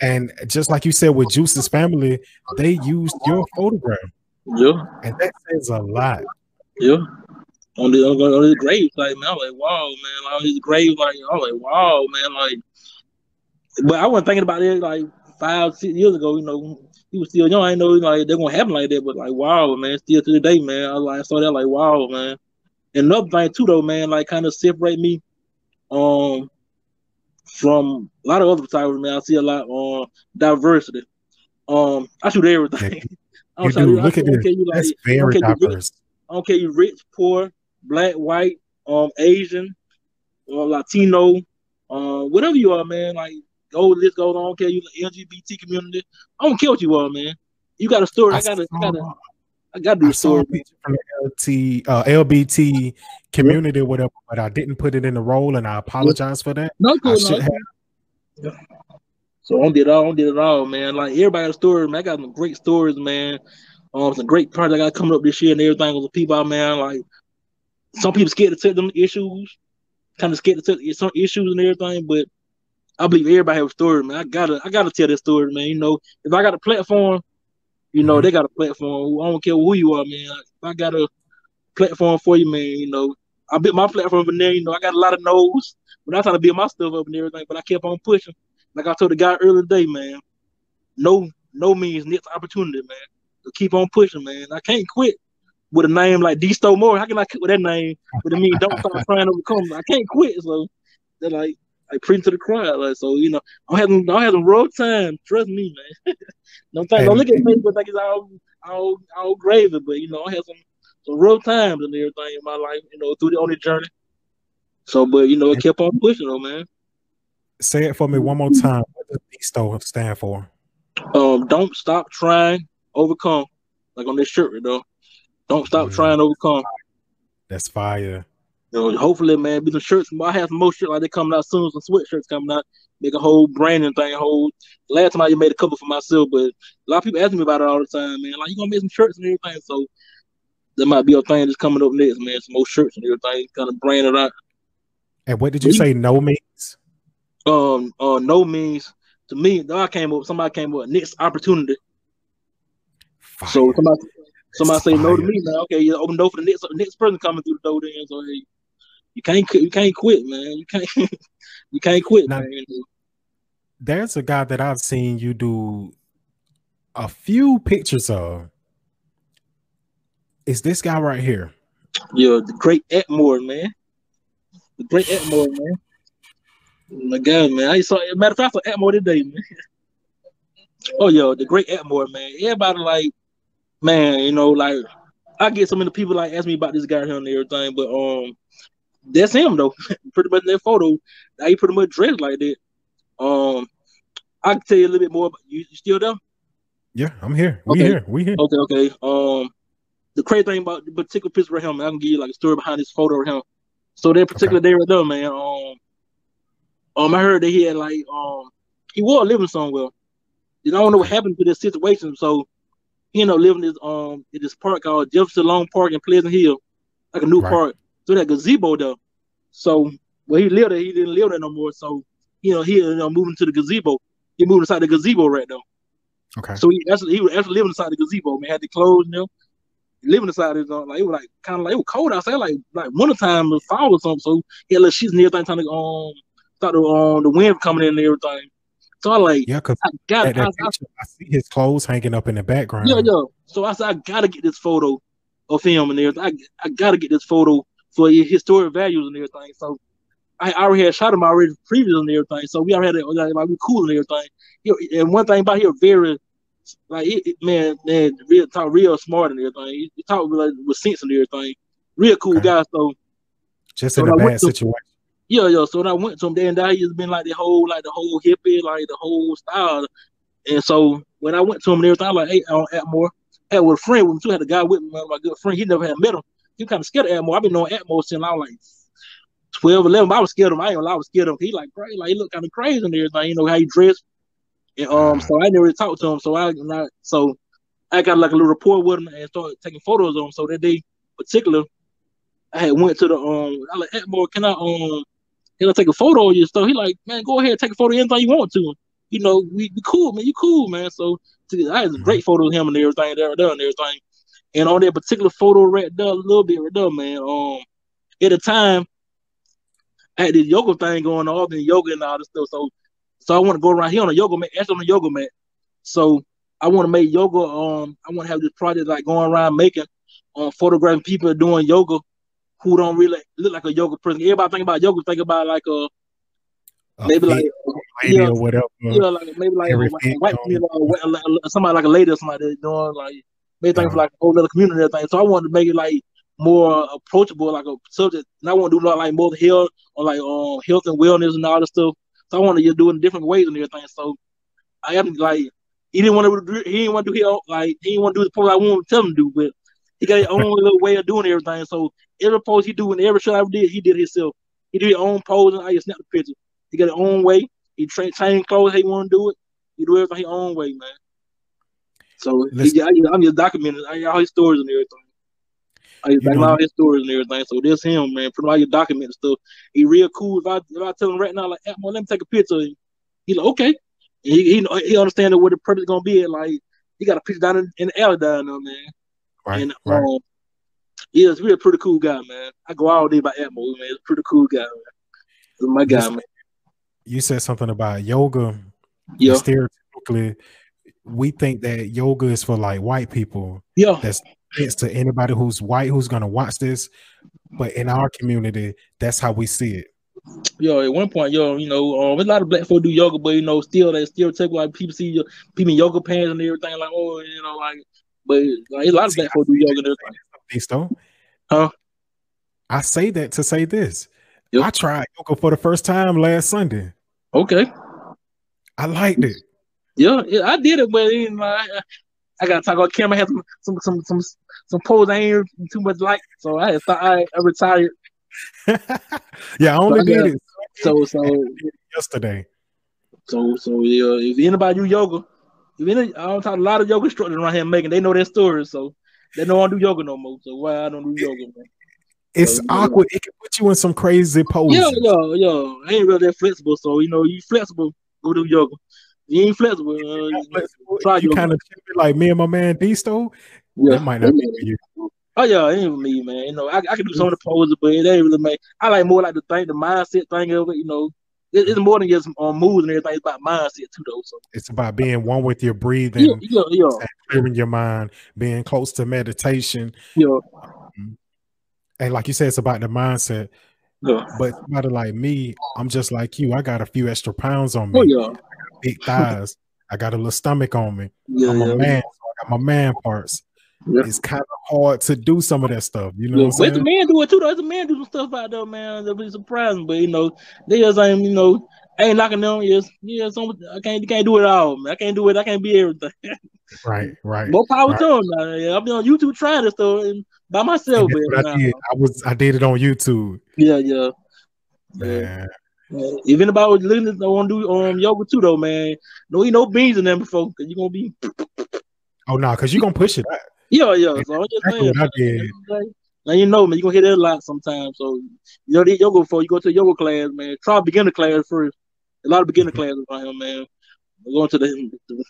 And just like you said with Juice's family, they used your photograph. Yeah. And that says a lot. Yeah. On the on, his grave, like man, I'm like, wow, man, like on his grave, like I'm like, wow, man, like. But I wasn't thinking about it like five, six years ago. You know, he was still young. I know like they're gonna happen like that. But like, wow, man, still to the day, man. I like I saw that like, wow, man. And another thing too, though, man, like kind of separate me, um, from a lot of other photographers. Man, I see a lot on diversity. Um, I shoot everything. I You don't try to- do. I Look at this. you like That's very okay, you rich. diverse. I don't care you rich, poor, black, white, um, Asian, or Latino, uh, whatever you are, man. Like, go this goes on. I don't care you the LGBT community. I don't care what you are, man. You got a story. I, I gotta, saw- I gotta do I a a story. from the LT, uh, LBT community, whatever, but I didn't put it in the role, and I apologize for that. No, cool, I no, have. So I did it all, I did it all, man. Like everybody got a story, man. I got some great stories, man. Um, some great projects I got coming up this year and everything with the people man. Like some people scared to take them issues, kind of scared to take some issues and everything, but I believe everybody have a story, man. I gotta, I gotta tell this story, man. You know, if I got a platform, you know, Mhm. they got a platform. I don't care who you are, man. If I got a platform for you, man, you know, I built my platform from there. You know, I got a lot of no's, but I trying to build my stuff up and everything. But I kept on pushing. Like I told the guy earlier today, man. No, no means next opportunity, man. So keep on pushing, man. I can't quit with a name like D-Sto Moore. How can I quit with that name? But it mean, don't stop trying to overcome. I can't quit. So they're like, I preach to the crowd. Like, so you know, I'm having, I'm having rough time. Trust me, man. don't think, don't look at me but like it's all, all, all gravy. But you know, I had some, some rough times and everything in my life. You know, through the on the journey. So, but you know, it kept on pushing, though, man. Say it for me one more time. What does DSTO stand for? Um, don't stop trying, overcome. Like on this shirt, though. Don't stop trying, to overcome. That's fire. You know, hopefully, man, be some shirts. I have some more shirts like they coming out soon. Some sweatshirts coming out. Make a whole branding thing. Whole last time I just made a couple for myself, but a lot of people ask me about it all the time, man. Like you gonna make some shirts and everything. So that might be a thing that's coming up next, man. Some more shirts and everything, kind of brand it out. And what did you Me? say? No means. Um, uh, no means to me. Though I came up, somebody came up next opportunity. Fire. So somebody, somebody say no to me now. Okay, you open the door for the next next person coming through the door. Then so hey, you can't you can't quit, man. You can't you can't quit, Now- man. There's a guy that I've seen you do a few pictures of. Is this guy right here? Yeah, the great Atmore, man. The great Atmore, man. My God, man. I saw matter of fact, I saw Atmore today, man. Oh yo, the great Atmore, man. Everybody like, man, you know, like I get so many people like ask me about this guy here and everything, but um, that's him though. pretty much in that photo, how he pretty much dressed like that. Um, I can tell you a little bit more. About, you, you still there? Yeah, I'm here. We Okay. here. We here. Okay, okay. Um, the crazy thing about the particular picture of him, I can give you like a story behind this photo of him. So that particular day right there, man. Um, um, I heard that he had like um, he was living somewhere. You I don't know what happened to this situation. So he ended up living this um in this park called Jefferson Long Park in Pleasant Hill, like a new Right. park. So that gazebo though. So where he lived there, he didn't live there no more. So you know he ended up moving to the gazebo. He moved inside the gazebo right now. Okay. So he actually he was actually living inside the gazebo. Man, had the clothes, you know, living inside it. Uh, like it was like kind of like it was cold outside, like like wintertime, or fall or something. So he had little sheets and everything, trying to um start the um the wind coming in and everything. So I like Yeah, because I got that, I, that I, picture, I see his clothes hanging up in the background. yeah yeah. So I said I gotta get this photo of him and everything. I I gotta get this photo for his historic values and everything. So. I already had shot him already previous and everything, so we already had like, like we cool and everything. He, and one thing about him, very like man, man, real talk, real smart and everything. He, he talk with, like, with sense and everything. Real cool Okay. guy. So Just So in a I bad to- situation. Yeah, yeah. So when I went to him there and there, he's been like the whole, like the whole hippie, like the whole style. And so when I went to him and everything, I was like, hey, on Atmore, I had with a friend with him too, had a guy with me, my good friend. He never had met him. He kind of scared of Atmore. I've been knowing Atmore since I was like 12, 11. But I was scared of him. I ain't I was scared of him. He like crazy, like he looked kind of crazy and everything. You know how he dressed. And um, so I never talked to him. So I, I so I got like a little rapport with him and started taking photos of him. So that day particular, I had went to the um, I like Atmore, can I um he'll take a photo of you. So he like, man, go ahead, take a photo of anything you want to. You know, we, we cool, man. You cool, man. So I had a great photo of him and everything there, there and everything. And on that particular photo right there, a little bit right there, man. Um, at the time, I had this yoga thing going on, and yoga and all this stuff. So, so I want to go around here on a yoga mat, actually on a yoga mat. So I want to make yoga. Um, I want to have this project like going around making, um, photographing people doing yoga who don't really look like a yoga person. Everybody think about yoga, think about like a maybe like lady yeah, or whatever. yeah, like maybe like a white, fit white on. female, or wh- like, somebody like a lady or somebody that's doing like maybe think for Yeah. like a whole other community and everything. So I wanted to make it like more approachable, like a subject. And I want to do like more health or like um health and wellness and all this stuff. So I want to just do it in different ways and everything. So I am like he didn't want to do he didn't want to do own, like he didn't want to do the post I wanted to tell him to do, but he got his own little way of doing everything. So every pose he do and every shot I did, he did himself. He did his own pose and I just snapped the picture. He got his own way. He train change clothes how he want to do it. He do everything his own way, man. So he, I, I'm just documenting all his stories and everything. I just document all his stories and everything. So this him, man. Pretty much just documenting stuff. He real cool. If I if I tell him right now, like, ah, "Hey, man, let me take a picture. He like, okay. He he he understand what the purpose gonna be. Like he got a picture down in, in the alley down there, man. Right, and right. um, yeah, it's really a pretty cool guy, man. I go all day by Atmo, man. It's a pretty cool guy, man. It's my guy, Listen, man. You said something about yoga. Yeah, Stereotypically, we think that yoga is for like white people. yeah, That's it's to anybody who's white who's gonna watch this. But in our community, that's how we see it. yo. At one point, yo, you know, um, a lot of black folk do yoga, but you know, still that stereotype like people see people in yoga pants and everything, like, oh, you know, like, but like a lot of black folk do yoga and everything. Easto. Huh? I say that to say this. Yep. I tried yoga for the first time last Sunday. Okay, I liked it. yeah, yeah I did it, but you know, I, I gotta talk on camera. I had some some some some some pose I ain't too much like, so I thought I, I retired. yeah, I only I did got- it So so yesterday. So, so yeah, if anybody do yoga, I don't talk a lot of yoga instructors around here making, they know their stories, so they know I don't do yoga no more. So why I don't do yoga, man? It's So, awkward. It can put you in some crazy poses. Yeah, yeah, yeah. I ain't really that flexible, so you know, you flexible, go do yoga. You ain't flexible, uh, you flexible. try you kind of like me and my man Disto. yeah. That might not be for you. Oh yeah, it ain't for me, man. You know, I, I can do some of the poses, but it ain't really make. I like more like the thing, the mindset thing of it. You know, it's more than just um, moves and everything. It's about mindset too, though. So It's about being one with your breathing, yeah, yeah, yeah, clearing your mind, being close to meditation. yeah, And like you said, it's about the mindset. yeah. But somebody like me, I'm just like you. I got a few extra pounds on me, Oh yeah, big thighs. I got a little stomach on me. yeah, I'm a man, so I got my man parts. Yeah. It's kind of hard to do some of that stuff. You know Yeah, what the man do it too, though. It's a man do some stuff out there, man. That'll be surprising, but you know, they just ain't, you know, I ain't knocking them. Yes, yeah, some, I can't, you can't do it all, man. I can't do it. I can't be everything. Right, right. More power right. to them, man. Yeah, I've been on YouTube trying this stuff and by myself, but I did. I was I did it on YouTube. yeah, yeah. Yeah. Man, Yeah. If anybody was listening, I want to do um yoga too, though, man. No eat no beans in them before, cause you're gonna be Oh no, because you're gonna push it. Yeah, yeah. So I'm just saying. what I did. Now you know, man, you're gonna hear that a lot sometimes. So you know, the yoga before you go to yoga class, man. Try beginner class first. A lot of beginner Mhm. classes around here, man. Going to the,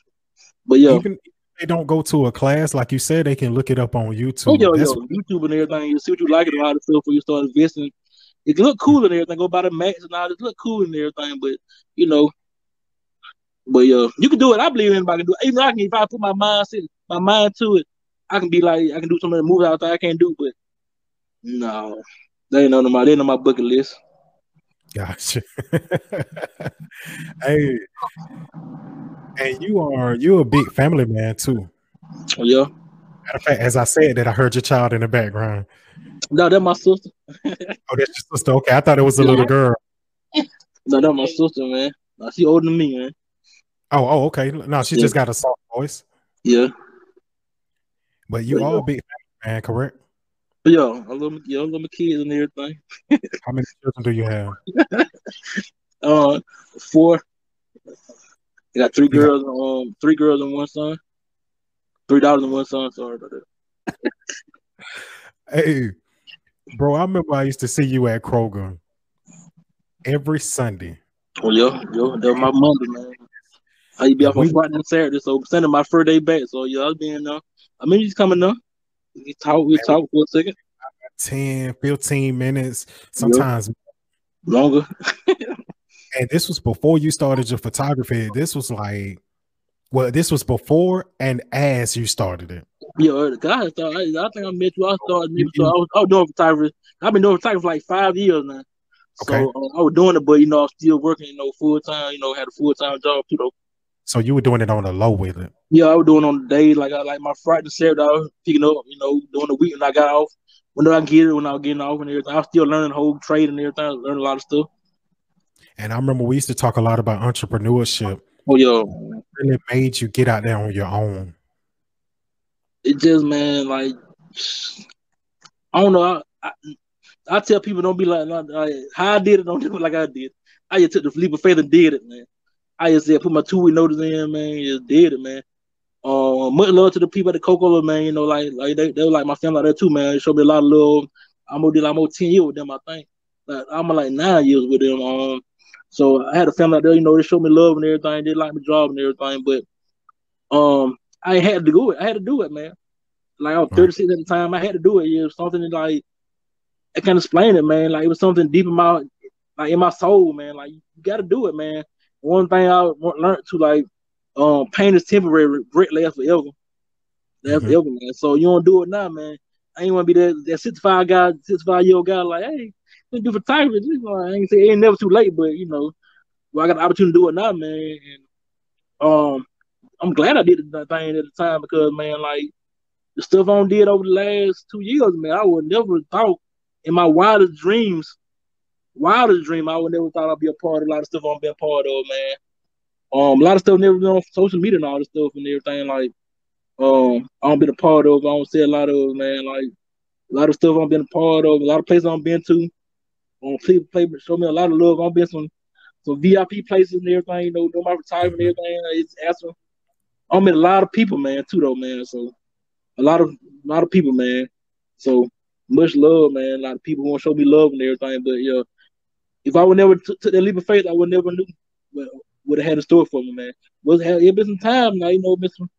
but yeah, Even they don't go to a class, like you said, they can look it up on YouTube. oh yeah, That's yeah, YouTube and everything. You see what you like about stuff before you start investing. It look cool and everything. Go buy the mats and all this. Look cool and everything, but you know, but yeah, you can do it. I believe anybody can do it. Even I can, if I put my mind, my mind to it, I can be like, I can do some of the moves out there I can't do, but no, they ain't on my, they ain't on my bucket list. Gotcha. hey, and you are you're a big family man too. Yeah, Matter of fact, as I said that, I heard your child in the background. no, that's my sister. Oh, that's your sister. Okay, I thought it was a Yeah. little girl. No, that's my sister, man. No, she older than me, man. Oh, oh, okay. No, she Yeah. just got a soft voice. Yeah, But you But all yeah. big man, correct? yeah, I love my, yeah, I love my kids and everything. How many children do you have? Uh, four. I got three girls, um, three girls and one son. Three daughters and one son. Sorry about that. Hey, bro, I remember I used to see you at Kroger every Sunday. Oh yeah, yeah, that was my Monday, man. I used to be off on Friday and Saturday, so Sunday my first day back. So yeah, I was being there. I mean, he's coming up. We talk, we talk for a second 10, 15 minutes, sometimes. longer. And this was before you started your photography. This was like, well, this was before and as you started it. Yeah, God, I, I think I met you. I started, maybe, so I was, I was doing photography. I've been doing photography for like five years now. So uh, I was doing it, but you know, I'm still working, you know, full time. You know, had a full time job too. Though. So you were doing it on the low with it. Yeah, I was doing on the days like I like my Friday and Saturday. I was picking up, you know, doing the week when I got off. When I get it, when I was getting off and everything, I was still learning the whole trade and everything. I learning a lot of stuff. And I remember we used to talk a lot about entrepreneurship. Oh yeah, Really made you get out there on your own. it just man like I don't know. I, I, I tell people don't be like, like, like, how I did it. Don't do it like I did. I just took the leap of faith and did it, man. I just said put my two week notice in, man. Just did it, man. Um, much love to the people at the Coca-Cola, man. You know, like like they, they were like my family out there too, man. They showed me a lot of love. I'm gonna do like almost ten years with them, I think. Like I'm like nine years with them. Um, so I had a family out there, you know, they showed me love and everything. They like my job and everything, but um, I had to do it. I had to do it, man. Like I was 36 at the time. I had to do it. It was something that, like I can't explain it, man. Like it was something deep in my like in my soul, man. Like you got to do it, man. One thing I learned to like, um, pain is temporary, regret lasts forever. That's Mhm. forever, man. So you don't do it now, man. I ain't want to be that that 65 guy, 65 year old guy. Like, hey, me do photography. I ain't say it ain't never too late, but you know, well, I got the opportunity to do it now, man. And um, I'm glad I did that thing at the time because, man, like the stuff I did over the last two years, man, I would never thought in my wildest dreams, wildest dream, I would never thought I'd be a part of a lot of stuff I'm been a part of, man. Um, a lot of stuff never been on social media and all this stuff and everything. Like, um, I don't been a part of. I don't say a lot of, man. Like, a lot of stuff I've been a part of. A lot of places I've been to. Um, people play, show me a lot of love. I've been some some VIP places and everything. You know, doing my retirement and everything. It's asking. I met a lot of people, man, too, though, man. So a lot of a lot of people, man. So much love, man. A lot of people want to show me love and everything. But yeah, if I would never t- took that leap of faith, I would never knew what would have had a story for me, man. Was had it been some time now, you know, been some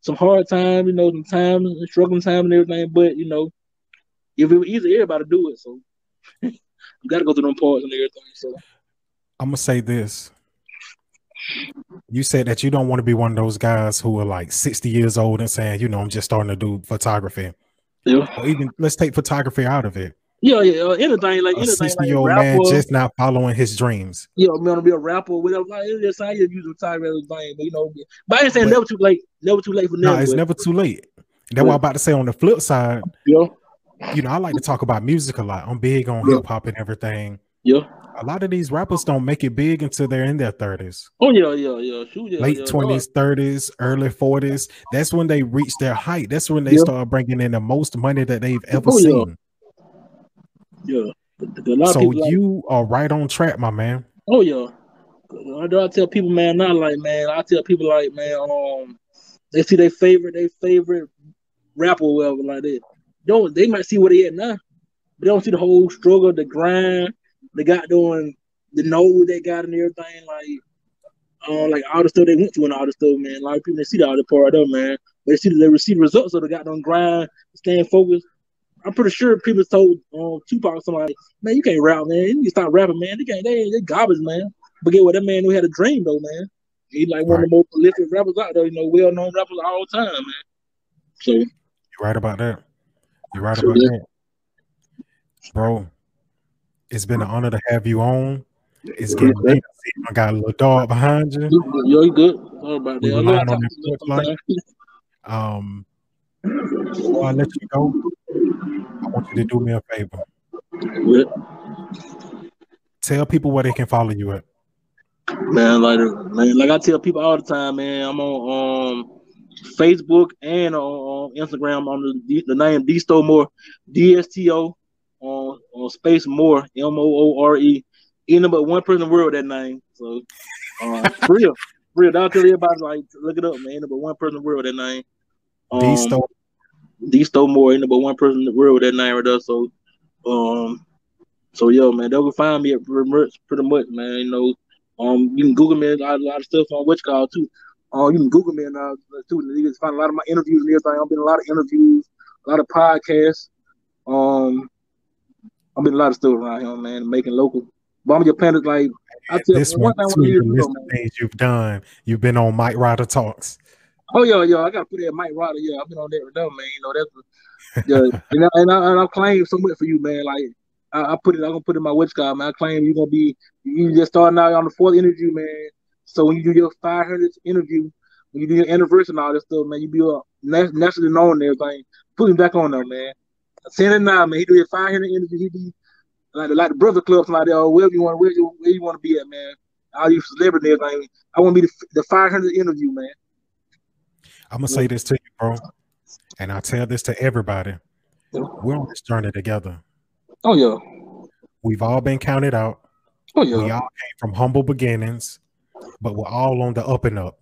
some hard time, you know, some time, struggling time and everything. But you know, if it was easy, everybody do it. So you got to go through them parts and everything. So I'm gonna say this. You said that you don't want to be one of those guys who are like 60 years old and saying, you know, I'm just starting to do photography. yeah, Or even let's take photography out of it. Yeah, yeah. uh, Anything like A anything 60 like year old rapper, man just not following his dreams. yeah, I'm gonna be a rapper, or whatever. Like, it's just I just use a thing, but you know, but I ain't saying But- never too late, never too late for No, them. it's but, never too late. That's what I'm about to say on the flip side. yeah, You know, I like to talk about music a lot. I'm big on Yeah. hip hop and everything. yeah. A lot of these rappers don't make it big until they're in their 30s, Oh yeah, yeah, yeah. Shoot, yeah, late yeah, 20s, 30s, early 40s. That's when they reach their height. That's when they Yeah. start bringing in the most money that they've ever Oh, seen. Yeah, a lot of So people like, you are right on track, my man. oh yeah. I, do. I tell people, man, not like man. I tell people like, man, um, they see their favorite, their favorite rapper or whatever like that. Don't they might see what they at now, but they don't see the whole struggle, the grind they got doing, the know they got and everything. Like, uh, like all the stuff they went through and all the stuff, man. A lot of people they see the other part of them, man. But they see that they receive results, of the got them grind, staying focused. I'm pretty sure people told um, Tupac like, "Man, you can't rap, man. You stop rapping, man. They can't. They they garbage, man." But get what that man who had a dream though, man. He like one right. of the most prolific rappers out there. You know, well known rappers all the time, man. So you're right about that. You're right so, about yeah. that, bro. It's been an honor to have you on. It's getting late. I got a little dog behind you. Yo, you good? Sorry about that. Um, before I let you go, want you to do me a favor. What? Tell people where they can follow you at. Man, like man, like I tell people all the time, man. I'm on um Facebook and on, Instagram on the, the name D More, D S T O on on space more M O O R E. Any but one person in the world that name. So uh real. Real. Don't tell everybody like look it up, man. But one person in the world that name. Um, D D Sto Moore, any but one person in the world that name right there. So um so yo man, they'll find me at pretty much, pretty much man. You know, um you can Google me a lot, a lot of stuff on which call too. Uh, you can Google me and uh, too. You can find a lot of my interviews and everything. I've been a lot of interviews, a lot of podcasts. Um, I've been a lot of stuff around here, man, making local. But I'm just planning like I tell this one, one thing the things you've done. You've been on Mike Ryder Talks. Oh yeah, yeah, I gotta put that Mike Ryder. Yeah, I've been on that with them, man. You know that's yeah, and I, and I, and I claim so much for you, man. Like I, I put it, I'm gonna put it in my witch card, man. I claim you're gonna be you just starting out on the fourth interview, man. So when you do your 500th interview, when you do your anniversary and all this stuff, man, you be uh, nationally known everything. Put him back on there, man. Saying it now, man. He do your 500 interview. He be like the, like the brother club, like that, or wherever you want, where you where you want to be at, man. All you celebrities, everything. I want to be the, the 500 interview, man. I'm gonna say this to you, bro, and I tell this to everybody. We're on this journey together. Oh yeah. We've all been counted out. Oh yeah. We all came from humble beginnings, but we're all on the up and up.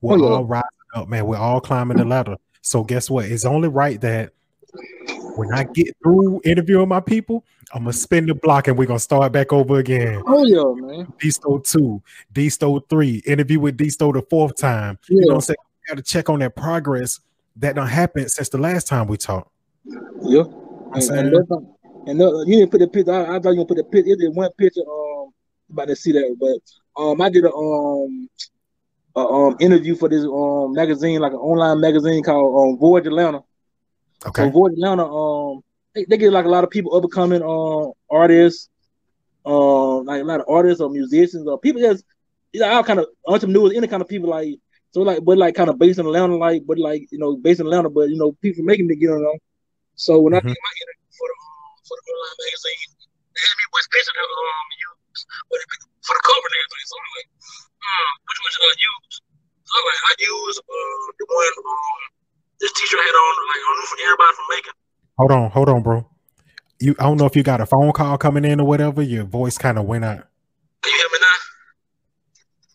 We're oh, yeah. all rising up, man. We're all climbing the ladder. So guess what? It's only right that when I get through interviewing my people, I'm gonna spin the block and we're gonna start back over again. Oh yeah, man. D-Sto two, D-Sto three, interview with D-Sto the fourth time. Yeah. You know what I'm saying? We gotta check on that progress that done happened since the last time we talked. Yeah. And, and, and uh, you didn't put the picture. I, I thought you gonna put the picture. It did one picture. Um, about to see that, but um, I did a um, a, um interview for this um magazine, like an online magazine called um Voyage Atlanta. Okay. So Voyage Atlanta, um, they, they get like a lot of people up and coming um artists, um, like a lot of artists or musicians or people just you know all kind of entrepreneurs, any kind of people like so like but like kind of based in Atlanta, like but like you know based in Atlanta, but you know people making me get on them. So when mm-hmm. I did my interview for the um, for the online magazine, they had me was pitching the um use for the cover and everything. So I'm like, hmm, which one should I use? So I'm like, I use uh the one um this t-shirt had on like on for everybody from Macon. Hold on, hold on, bro. You I don't know if you got a phone call coming in or whatever. Your voice kind of went out. Can you hear me now?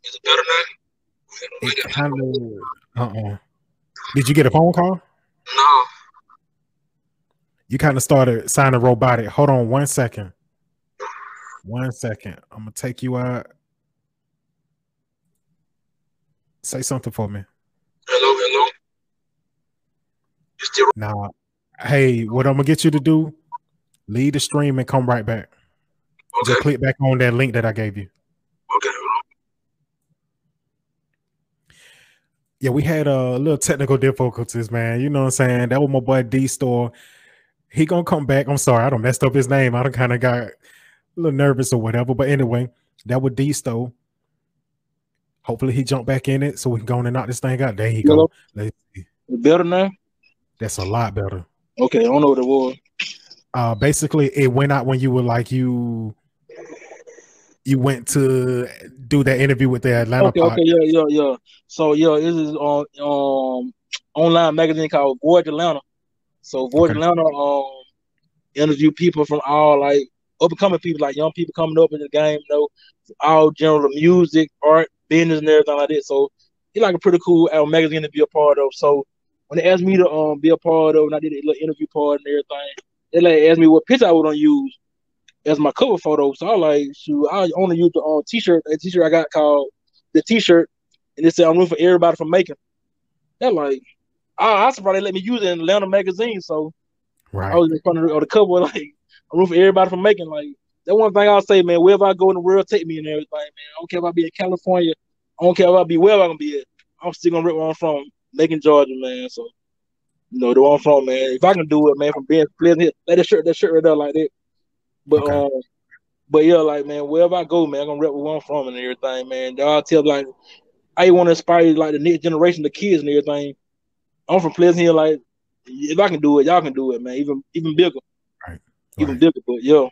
Is it better now? It kind of uh uh Did you get a phone call? No. You kind of started sounding robotic. Hold on one second. One second. I'm gonna take you out. Say something for me. Hello, hello. Still- now, hey, what I'm gonna get you to do? Leave the stream and come right back. Okay. Just click back on that link that I gave you. Okay. Yeah, we had a little technical difficulties, man. You know what I'm saying? That was my boy D Store. He gonna come back. I'm sorry, I don't messed up his name. I don't kind of got a little nervous or whatever. But anyway, that was D Store. Hopefully he jumped back in it so we can go on and knock this thing out. There he go. Let's see. Better now? That's a lot better. Okay, I don't know what it was. Uh basically it went out when you were like you you went to do that interview with the Atlanta. Okay, podcast. okay, yeah, yeah, yeah. So yeah, this is on um online magazine called Voyage Atlanta. So Voyage okay. Atlanta um interview people from all like up and coming people, like young people coming up in the game, you know, all general music, art, business, and everything like that. So it's like a pretty cool uh, magazine to be a part of. So when they asked me to um be a part of, and I did a little interview part and everything, they like asked me what picture I would gonna use as my cover photo. So I like, shoot, I only use the um, t-shirt, a t-shirt I got called the t-shirt, and it said I'm looking for everybody from Macon. They're like, I, I surprised they let me use it in Atlanta magazine. So Right. I was in front of the, the cover, like I'm rooting for everybody from Macon. Like that one thing I'll say, man, wherever I go in the world, take me and everything, man. I don't care if I be in California, I don't care if I be wherever I'm gonna be at. I'm still gonna rip where I'm from, Macon, Georgia, man. So you know the one from, man. If I can do it, man, from being Pleasant let that shirt, that shirt right there like that. But Okay. um, but yeah, like man, wherever I go, man, I'm gonna rep where I'm from and everything, man. I'll tell like I want to inspire like the next generation, the kids and everything. I'm from Pleasant Hill, like if I can do it, y'all can do it, man. Even even bigger, right. even Right. bigger. But yeah,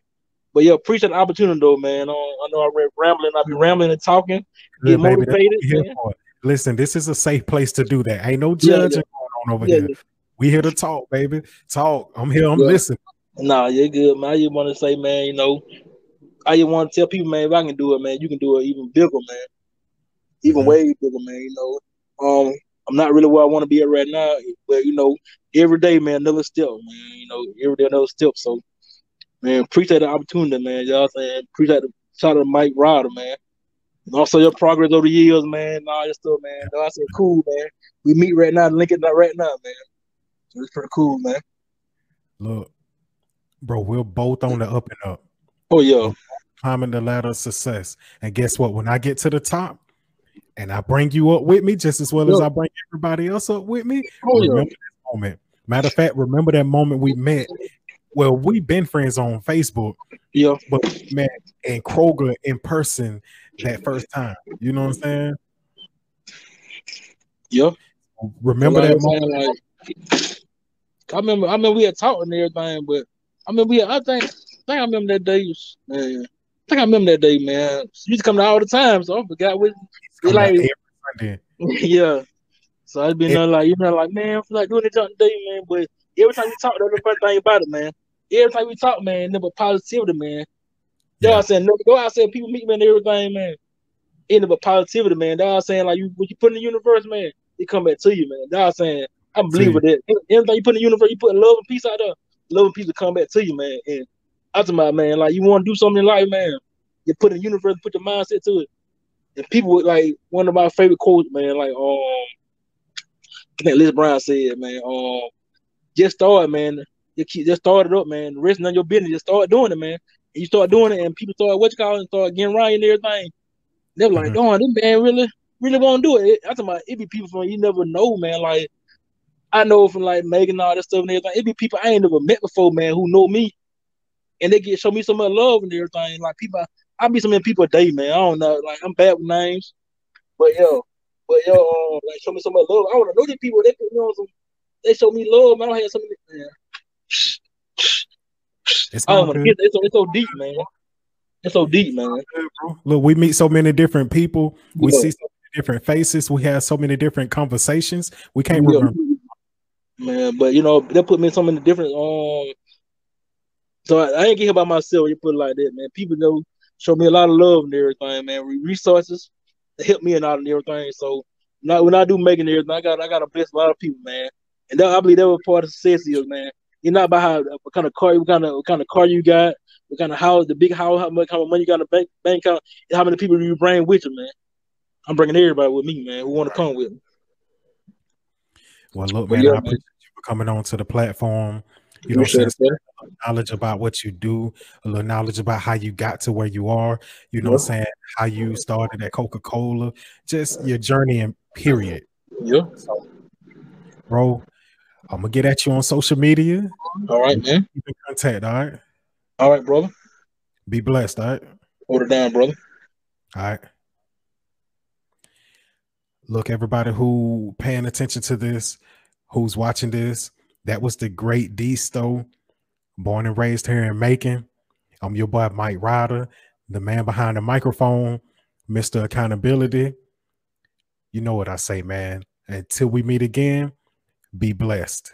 but yeah, appreciate the opportunity though, man. Uh, I know I read rambling, I've been rambling and talking, get. Motivated. we here man. for. Listen, this is a safe place to do that. Ain't no Yeah, judging yeah. going on over Yeah, here. We here to talk, baby. Talk. I'm here. I'm Yeah. listening. Nah, you're good, man. I just want to say, man, you know, I just want to tell people, man, if I can do it, man, you can do it even bigger, man. Even Mhm. way bigger, man. You know, um, I'm not really where I want to be at right now, but you know, every day, man, another step, man. You know, every day another step. So, man, appreciate the opportunity, man. Y'all saying appreciate the shout out to Mike Ryder, man. And also your progress over the years, man. and All this stuff, man. I said, cool, man. We meet right now, link it up right now, man. So it's pretty cool, man. Look, bro, we're both on the up and up, Oh yeah, climbing the ladder of success. And guess what? When I get to the top, and I bring you up with me, just as well as I bring everybody else up with me. oh yeah. that moment. Matter of fact, remember that moment we met. Well, we've been friends on Facebook, Yeah, but we met in Kroger in person that first time. You know what I'm saying? yeah. Remember that moment? like, I remember, I remember we had talked and everything, but I mean, we, I think, I think I remember that day. Man, I think I remember that day, man. You used to come down all the time, so I forgot what. Out like- yeah. So I've been It- there like, you know, like, man, I feel like doing it today, man. But every time we talk, that's the first thing about it, man. Every time we talk, man, never positivity, man. Yeah, Yeah. I said, no, go out saying people meet me and everything, man. End up positivity, man. That's I'm saying, like, you what you put in the universe, man, it come back to you, man. That's I'm saying. I believe with that. Anything you put in the universe, you put love and peace out there, love and peace will come back to you, man. And ultimately, man, like, you want to do something in life, man, you put in the universe, put your mindset to it. And people would, like, one of my favorite quotes, man, like, um, I think Les Brown said, man, um, just start, man. You keep, just start it up, man. The rest none of your business. Just start doing it, man. And you start doing it, and people start what you call it, start getting right and everything. They're like, Mhm. "Oh, this man really, really want to do it." Talking about it be people from you never know, man. Like I know from like Macon and all that stuff and everything. It be people I ain't never met before, man, who know me, and they get show me so much love and everything. Like people, I meet so many people a day, man. I don't know, like I'm bad with names, but yo, but yo, um, like show me so much love. I want to know these people. They put me on some. They show me love. Man. I don't have so many. Man. It's I all don't want to get. It's so, it's so deep, man. It's so deep, man. Look, we meet so many different people. We Yeah. see so many different faces. We have so many different conversations. We can't Yeah. remember. Man, but you know, they put me in so many different um so I, I ain't get here by myself, you put it like that, man. People know show me a lot of love and everything, man. Resources to help me and out and everything. So now when I do making everything, I got I gotta bless a lot of people, man. And that, I believe that was part of success is, man. You're not about how what kind of car what kind of what kind of car you got, what kind of house, the big house, how much how much money you got in the bank bank account, and how many people you bring with you, man. I'm bringing everybody with me, man, who want to come with me. Well, look, man, yeah, I appreciate you for coming on to the platform. You know, what I'm saying? knowledge about what you do, a little knowledge about how you got to where you are, you know what I'm saying, how you started at Coca-Cola, just your journey and period. Yeah. Bro, I'm gonna get at you on social media. All right, man. Keep in contact, all right? All right, brother. Be blessed, all right? Hold it down, brother. All right. Look, everybody who paying attention to this, who's watching this, that was the great D-Sto, born and raised here in Macon. I'm your boy Mike Ryder, the man behind the microphone, Mr. Accountability. You know what I say, man. Until we meet again, be blessed.